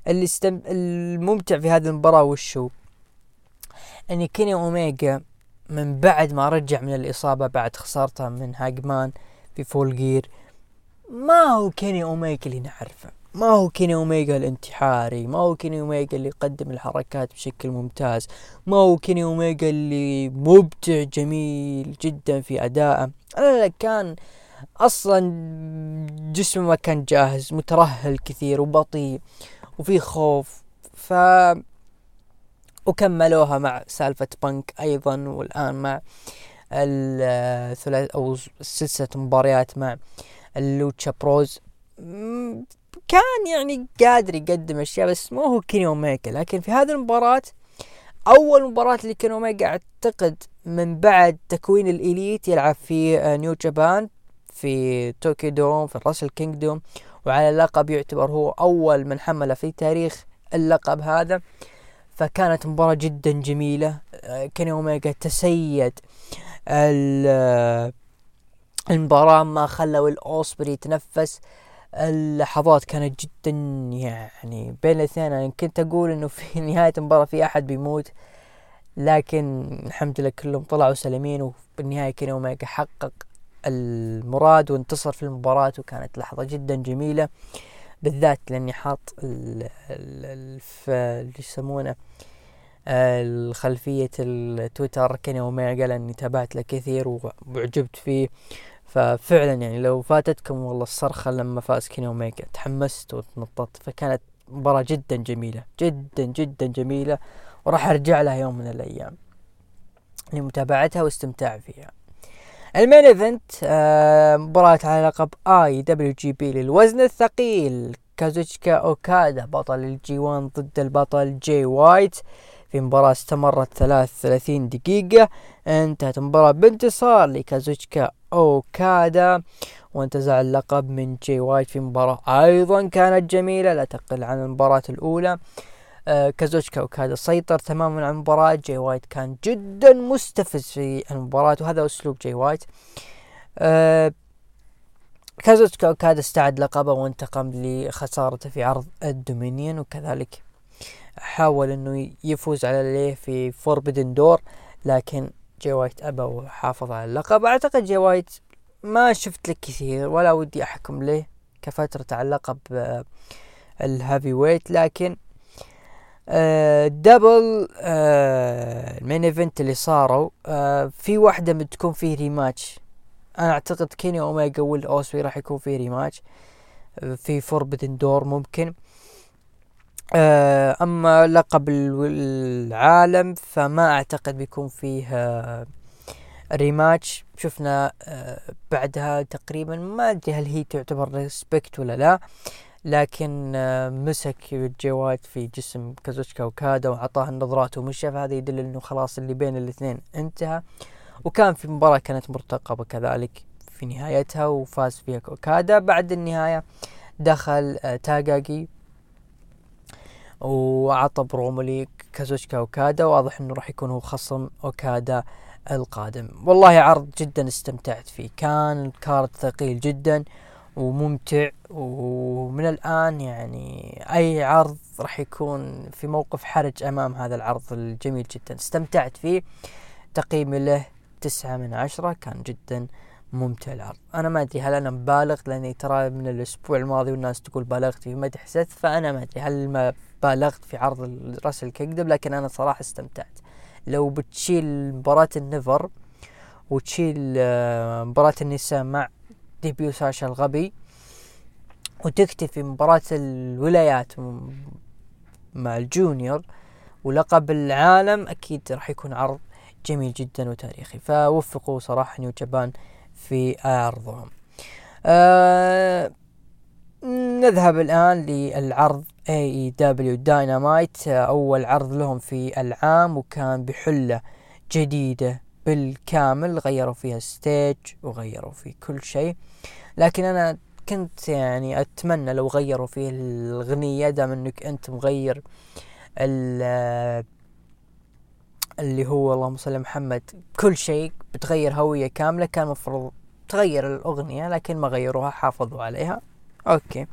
اللي استم... الممتع في هذه المباراة وشو؟ إن كيني اوميجا من بعد ما رجع من الإصابة بعد خسارته من هانجمان في Full Gear ما هو كيني أوميجا اللي نعرفه؟ ما هو كيني أوميجا الانتحاري؟ ما هو كيني أوميجا اللي يقدم الحركات بشكل ممتاز؟ ما هو كيني أوميجا اللي مبدع جميل جدا في أدائه؟ لا لا كان أصلا جسمه ما كان جاهز مترهل كثير وبطيء وفي خوف. ف وكملوها مع سالفة بانك أيضا والآن مع الثلاث أو سلسلة مباريات مع ال Lucha Bros. كان يعني قادر يقدم أشياء بس مو هو كيني أوميجا. لكن في هذه المباراة أول مباراة لكيني أوميجا أعتقد من بعد تكوين ال Elite يلعب في New Japan في Tokyo Dome في Wrestle Kingdom وعلى اللقب يعتبر هو أول من حمل في تاريخ اللقب هذا. فكانت مباراة جدا جميلة. كيني اوميجا تسيد المباراة ما خلوا الأوسبري يتنفس. اللحظات كانت جدا يعني بين الاثنين. أنا كنت أقول إنه في [LAUGHS] نهاية المباراة في أحد بيموت لكن الحمد لله كلهم طلعوا سليمين وبالنهاية كيني اوميجا حقق المراد وانتصر في المباراة وكانت لحظة جدا جميلة. بالذات لأني حاط اللي يسمونه الخلفية التويتر. كيني اوميجا لاني تابعت له كثير وعجبت فيه. ففعلا يعني لو فاتتكم والله الصرخة لما فاز كيني اوميجا تحمست وتنططت فكانت مباراة جدا جميلة جدا جدا جميلة. وراح أرجع لها يوم من الأيام لمتابعتها واستمتاع فيها. ال main event آه مباراة على لقب IWGP للوزن الثقيل. كازوتشكا أوكادا بطل ال G 1 ضد البطل جي وايت. في مباراة استمرت ثلاث ثلاثين دقيقة انتهت المباراة بانتصار لكازوتشكا أوكادا. وانتزع اللقب من جي وايت في مباراة أيضا كانت جميلة لا تقل عن المباراة الأولى. آه كازوتشكا اوكادا سيطر تماما على المباراة. جي وايت كان جدا مستفز في المباراة وهذا أسلوب جي وايت. آه كازوتشكا اوكادا استعد لقبه وانتقم لخسارته في عرض ال Dominion وكذلك حاول إنه يفوز عليه في Forbidden Door لكن جي وايت أبى وحافظ على اللقب. أعتقد جي وايت ما شفت لك كثير ولا ودي أحكم له كفترة على اللقب آه، ال heavyweight لكن double ال main event اللي صاروا آه في واحدة بتكون فيه rematch أنا أعتقد كيني اوميجا والاوسبري راح يكون فيه rematch آه في Forbidden Door ممكن. آه أما لقب العالم فما أعتقد بيكون فيه rematch شفنا آه، بعدها تقريبا ما أدري هل هي تعتبر respect ولا لا. لكن آه، مسك الجواد في جسم كازوشكا أوكادا وعطاه النظرات ومشى فهذا يدل إنه خلاص اللي بين الاثنين انتهى. وكان في مباراة كانت مرتقبة كذلك في نهايتها وفاز فيها أوكادا. بعد النهاية دخل تاكاغي وعطى برومولي كازوشكا اوكادا واضح إنه راح يكون هو خصم أوكادا القادم. والله عرض جدا استمتعت فيه. كان الكارت ثقيل جدا. وممتع ومن الآن يعني أي عرض راح يكون في موقف حرج أمام هذا العرض الجميل جدا. استمتعت فيه. تقييمي له تسعة من عشرة كان جدا ممتع العرض. أنا ما أدري هل أنا مبالغ لأني ترى من الأسبوع الماضي والناس تقول بالغت في مدح سث فأنا ما أدري هل ما بالغت في عرض Wrestle Kingdom لكن أنا صراحة استمتعت. لو بتشيل مباراة ال NEVER وتشيل آه، مباراة النساء مع debut ساشا الغبي وتكتفي مباراة الولايات مع ال junior. ولقب العالم أكيد راح يكون عرض جميل جدا وتاريخي. فوفقوا صراحة New Japan في عرضهم. آه نذهب الآن للعرض AEW Dynamite أول عرض لهم في العام وكان بحلة جديدة بالكامل غيروا فيها stage وغيروا في كل شيء. لكن أنا كنت يعني أتمنى لو غيروا فيه الأغنية دام إنك أنت مغير اللي هو اللهم صل محمد كل شيء بتغير هوية كاملة. كان المفروض تغير الأغنية لكن ما غيروها حافظوا عليها. أوكي.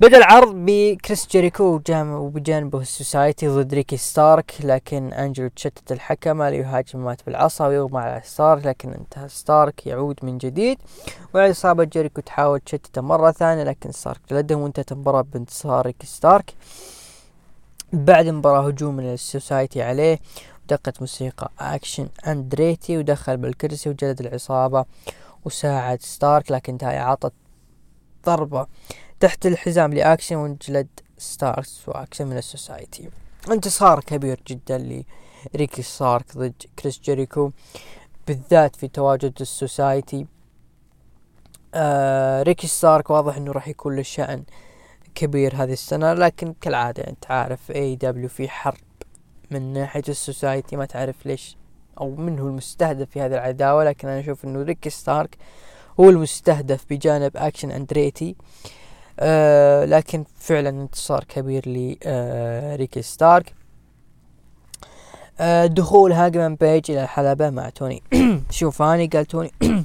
بدأ العرض بكريس جيريكو وبجانبه ال Society ضد ريكي ستارك لكن أنجلو تشتت الحكم ليهاجم مات بالعصا ويغمى على ستارك لكن انتهى ستارك يعود من جديد. وعصابة جيريكو تحاول تشتته مرة ثانية لكن ستارك جلدهم وانتهت المباراة بانتصار ريكي ستارك. بعد المباراة هجوم من ال Society عليه ودقت موسيقى أكشن أندريتي ودخل بالكرسي وجلد العصابة وساعد ستارك لكن تاي عطت ضربة تحت الحزام لأكشن وانجلد ستاركس وأكشن من ال Society. انتصار كبير جدا لريكي ستارك ضد كريس جيريكو بالذات في تواجد ال Society. آه ريكي ستارك واضح إنه راح يكون له شأن كبير هذه السنة لكن كالعادة أنت عارف AEW في حرب من ناحية ال Society ما تعرف ليش أو من هو المستهدف في هذه العداوة لكن أنا أشوف إنه ريكي ستارك هو المستهدف بجانب أكشن أندريتي. آه لكن فعلا انتصار كبير لريكي آه ستارك. آه دخول هانجمان بيج إلى الحلبة مع توني. [CLEARS THROAT] شوفاني قال توني [CLEARS THROAT]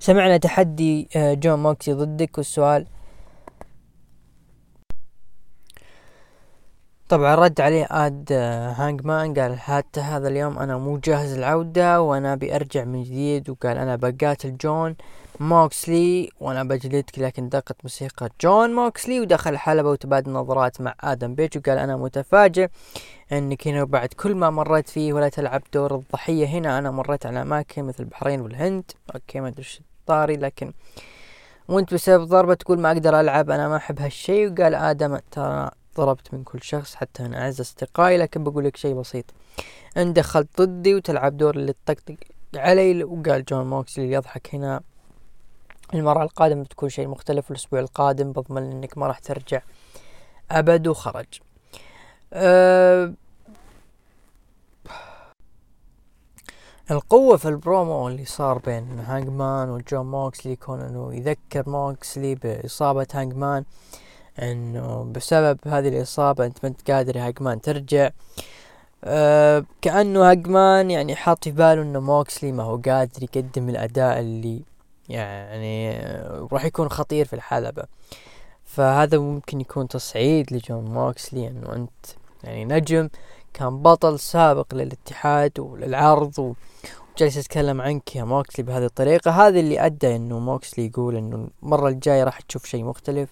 سمعنا تحدي آه، جون موكسي ضدك والسؤال طبعا رد عليه آدم هانجمان قال حتى هذا اليوم أنا مو جاهز العودة وأنا بارجع من جديد وقال أنا بقاتل جون موكسلي وأنا بجلدك لكن دقت موسيقى جون موكسلي ودخل الحلبة وتبادل نظرات مع آدم بيج وقال أنا متفاجئ انك هنا بعد كل ما مريت فيه ولا تلعب دور الضحية هنا أنا مريت على أماكن مثل البحرين والهند. أوكي ما أدري طاري لكن وأنت بسبب ضربة تقول ما أقدر ألعب أنا ما أحب هالشي وقال آدم ترى ضربت من كل شخص حتى أنا أعز أصدقائي لكن بقول لك شيء بسيط. ان دخلت ضدي وتلعب دور اللي تطقطق علي وقال جون موكسلي يضحك هنا. المرة القادمة بتكون شيء مختلف الأسبوع القادم بضمن إنك ما راح ترجع أبد وخرج. أه القوة في البرومو اللي صار بين هانجمان وجون موكسلي كون إنه يذكر موكسلي بإصابة هانجمان. إنه بسبب هذه الإصابة أنت ما أنت قادر يا هانجمان ترجع. أه كأنه هانجمان يعني حاط في باله إنه موكسلي ما هو قادر يقدم الأداء اللي يعني راح يكون خطير في الحلبة. فهذا ممكن يكون تصعيد لجون موكسلي إنه أنت يعني نجم كان بطل سابق للاتحاد وللعرض وجالس يتكلم عنك يا موكسلي بهذه الطريقة. هذا اللي أدى إنه موكسلي يقول إنه المرة الجاية راح تشوف شيء مختلف.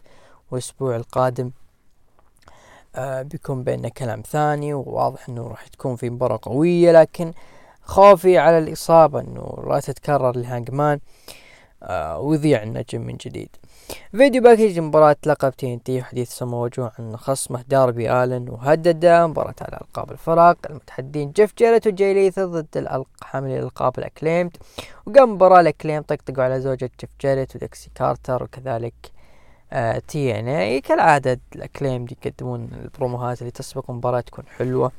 والأسبوع القادم آه بيكون بيننا كلام ثاني وواضح إنه راح تكون في مباراة قوية لكن خوفي على الإصابة إنه لا تتكرر لهانجمان آه ويضيع النجم من جديد. video package مباراة لقب TNT حديث سمو وجوه عن خصمه داربي آلن وهدد مباراة على ألقاب الفرق المتحدين جيف جيرت وجاي ليث ضد حامل الألقاب الاكليمد وقام مباراة الأكليم طقطقوا على زوجة جيف جيرت ودكسي كارتر وكذلك TNA كالعادة الاكليم يقدمون البروموهات اللي تسبق مباراة تكون حلوة.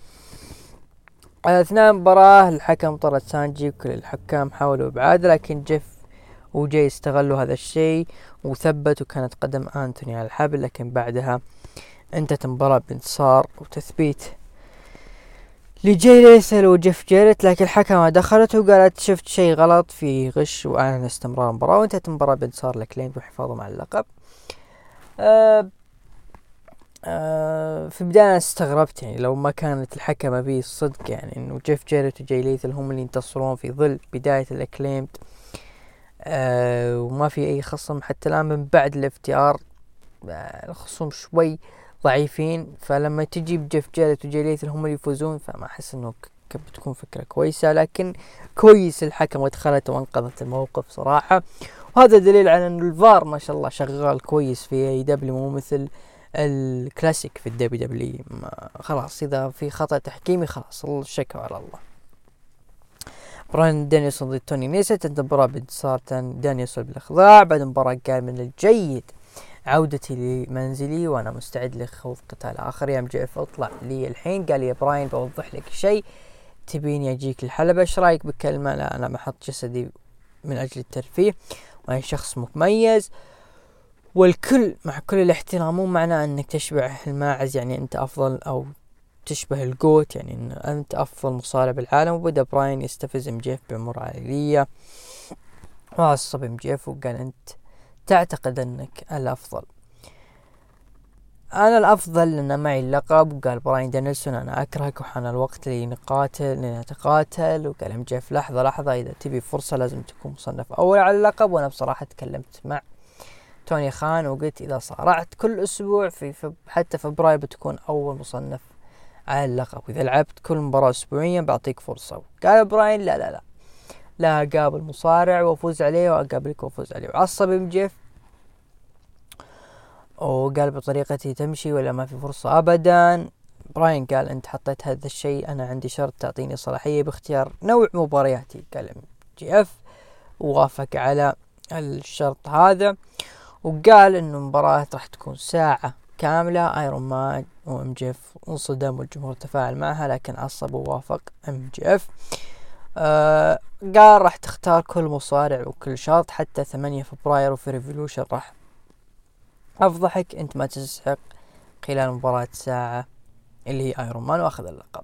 أثناء المباراة الحكم طرد سانجي وكل الحكام حاولوا إبعاده لكن جيف وجاي استغلوا هذا الشيء وثبت وكانت قدم أنتوني على الحبل لكن بعدها انتهت المباراة بانتصار وتثبيت لجاي ليثل وجيف جيرت. لكن الحكمة دخلت وقالت شفت شيء غلط في غش وأعلن استمرار المباراة وانتهت المباراة بانتصار لأكليمد وحفاظهم على اللقب. أه أه في البداية استغربت يعني لو ما كانت الحكمة بي الصدق يعني إنه جيف جيرت وجاي ليثل هم اللي ينتصرون في ظل بداية الاكليمد آه وما في أي خصم حتى الآن من بعد ال FTR آه الخصوم شوي ضعيفين فلما تجي بجيف جيرت وجاي ليث هم اللي يفوزون فما أحس إنه بتكون فكرة كويسة. لكن كويس الحكم ودخلت وانقذت الموقف صراحة. وهذا دليل على انه الفار ما شاء الله شغال كويس في AEW مو مثل الكلاسيك في ال WWE خلاص إذا في خطأ تحكيمي خلاص الشكوى على الله. براين دانيلسون ضد توني نيسيت المباراة بانتصار دانيلسون بالإخضاع. بعد مباراة قال من الجيد عودتي لمنزلي وأنا مستعد لخوض قتال آخر. يا ام جي اف اطلع لي الحين قال يا براين بوضح لك شيء. تبيني أجيك الحلبة إيش رأيك؟ بكلمة لا أنا بحط جسدي من أجل الترفيه. وأنا شخص مميز والكل مع كل الاحترام. مو معناه إنك تشبه الماعز يعني أنت أفضل أو تشبه ال GOAT. يعني إن أنت أفضل مصارع بالعالم. وبدأ براين يستفز ام جيف بأمور عائلية. وعصب ام جيف وقال أنت تعتقد إنك الأفضل. أنا الأفضل لأن معي اللقب وقال براين دانيلسون أنا أكرهك وحان الوقت لنقاتل لنتقاتل وقال ام جيف لحظة لحظة إذا تبي فرصة لازم تكون مصنف أول على اللقب. وأنا بصراحة تكلمت مع توني خان وقلت إذا صارعت كل أسبوع في حتى فبراير بتكون أول مصنف على اللقب. وإذا لعبت كل مباراة اسبوعيا بعطيك فرصة. قال براين لا لا لا لا أقابل مصارع وأفوز عليه وأقابلك وأفوز عليه. وعصب إم جيف. وقال بطريقتي تمشي ولا ما في فرصة ابدا. براين قال أنت حطيت هذا الشيء أنا عندي شرط تعطيني صلاحية باختيار نوع مبارياتي. قال جي إف ووافق على الشرط هذا. وقال انه المباراة راح تكون ساعة كاملة. Iron Man وام جي إف انصدم والجمهور تفاعل معها لكن عصب ووافق ام جي إف. آه قال راح تختار كل مصارع وكل شرط حتى ثمانية فبراير وفي Revolution راح أفضحك أنت ما تستحق خلال مباراة ساعة اللي هي Iron Man وأخذ اللقب.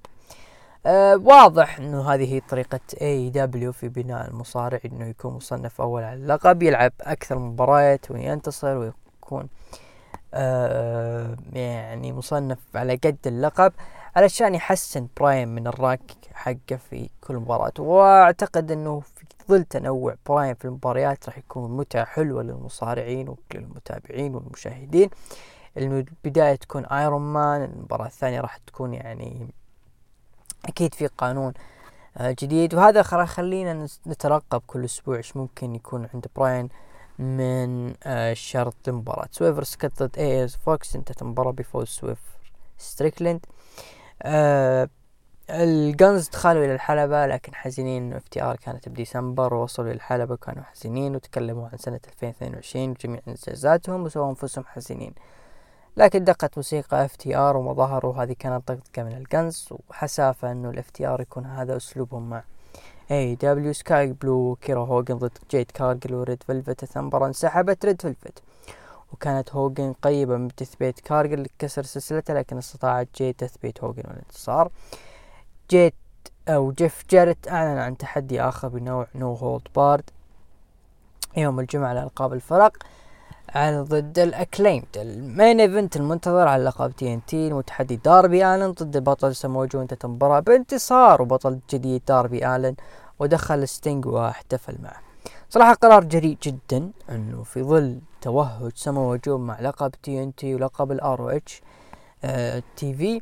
آه واضح إنه هذه هي طريقة AEW في بناء المصارع إنه يكون مصنف أول على اللقب يلعب أكثر مباريات وينتصر ويكون آه يعني مصنف على قد اللقب. علشان يحسن براين من الرانك حقه في كل مباراة. واعتقد إنه في ظل تنوع براين في المباريات راح يكون متعة حلوة للمصارعين وللمتابعين والمشاهدين. البداية تكون iron man المباراة الثانية راح تكون يعني أكيد في قانون آه، جديد. وهذا خلينا نترقب كل أسبوع إيش ممكن يكون عند براين من آه، شرط المباراة. سويرف ستريكلند ضد اي ار فوكس انتهت المباراة بفوز سويرف ستريكلند آه البكس دخلوا إلى الحلبة لكن حزينين. انه FTR كانت بديسمبر ووصلوا للحلبة وكانوا حزينين وتكلموا عن سنة 2022 وجميع إنجازاتهم وسووا أنفسهم حزينين. لكن دقت موسيقى اف وما ظهروا هذه كانت طقطقة من الجنز وحسافة إنه الاف ار يكون هذا اسلوبهم مع اي دبليو سكاي بلو كيرا هوجن ضد جيد كارجل وريد فلفت ثمبرا انسحبت ريد فلفت وكانت هوجن قريبة من تثبيت كارجل لكسر سلسلته لكن استطاعت جيد تثبيت هوجن والانتصار. جيت أو جيف جاريت أعلن عن تحدي آخر بنوع نو هولد بارد يوم الجمعة لألقاب الفرق على ضد الاكليمد ال main event المنتظر على لقب TNT المتحدي داربي آلن ضد البطل سموجو انتهت المباراة بانتصار وبطل جديد داربي آلن ودخل ستينج واحتفل معه. صراحة قرار جريء جدا إنه في ظل توهج سموجو مع لقب TNT ولقب ال ROH TV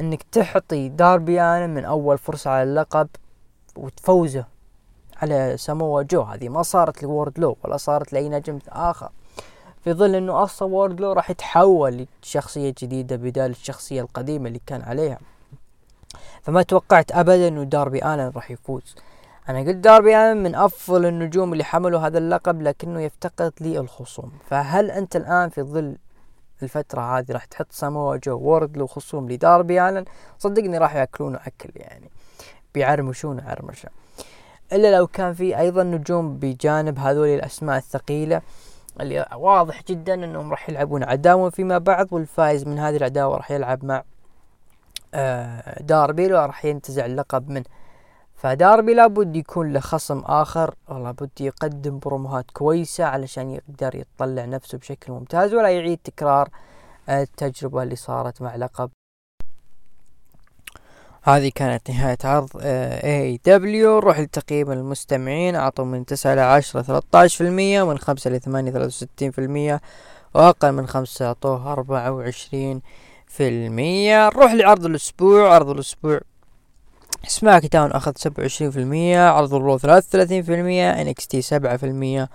إنك تعطي داربي الن من أول فرصة على اللقب وتفوزه على سمو جو هذه ما صارت لووردلو ولا صارت لأي نجم آخر. في ظل إنه أصلا ووردلو راح يتحول لشخصية جديدة بدال الشخصية القديمة اللي كان عليها. فما توقعت ابدا إنه داربي الن راح يفوز. أنا قلت داربي الن من أفضل النجوم اللي حملوا هذا اللقب لكنه يفتقد لي الخصوم. فهل أنت الآن في ظل الفترة هذه راح تحط ساموا جو ووردلو خصوم لداربي آلن؟ صدقني راح ياكلونه أكل يعني بيعرمشونه عرمشة. إلا لو كان في أيضا نجوم بجانب هذول الأسماء الثقيلة اللي واضح جدا أنهم راح يلعبون عداوة فيما بعد والفائز من هذه العداوة راح يلعب مع آه داربي وراح ينتزع اللقب منه فداربي لابد يكون له خصم آخر لابد يقدم بروموهات كويسة علشان يقدر يطلع نفسه بشكل ممتاز ولا يعيد تكرار التجربة اللي صارت مع لقب. هذه كانت نهاية عرض AEW نروح لتقييم المستمعين أعطوا من تسعة إلى عشرة ثلاثة في المية ومن خمسة إلى ثمانية ثلاثة وستين في المية وأقل من خمسة أعطوه أربعة وعشرين في المية. نروح لعرض الأسبوع عرض الأسبوع سماك داون أخذ سبعة وعشرين في المية عرض الرو ثلاثة وثلاثين في المية NXT سبعة في المية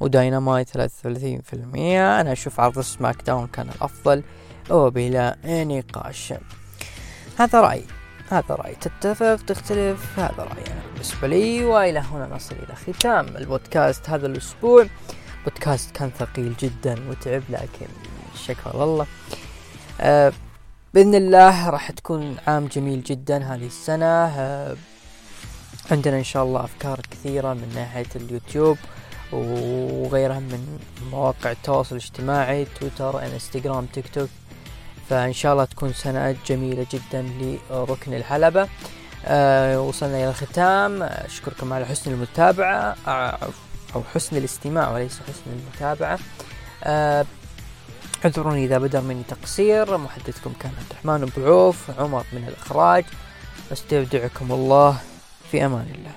وداينامايت ثلاثة وثلاثين في المية. أنا أشوف عرض سماك داون كان الأفضل وبلا نقاش. هذا رأيي. هذا رأي تتفق؟ تختلف؟ هذا رأيي أنا بالنسبة لي. وإلى هنا نصل إلى ختام البودكاست هذا الأسبوع. بودكاست كان ثقيل جدا وتعب لكن شكرا لله. آه بإذن الله راح تكون عام جميل جدا هذه السنة. آه عندنا إن شاء الله أفكار كثيرة من ناحية اليوتيوب وغيرها من مواقع التواصل الاجتماعي تويتر إنستغرام تيك توك. فإن شاء الله تكون سنة جميلة جدا لركن الحلبة. أه وصلنا إلى الختام. أشكركم على حسن المتابعة أو حسن الاستماع وليس حسن المتابعة. أه اعذروني إذا بدأ مني تقصير محدثكم كان عبد الرحمن بعوف عوف عمر من الإخراج. أستودعكم الله في أمان الله.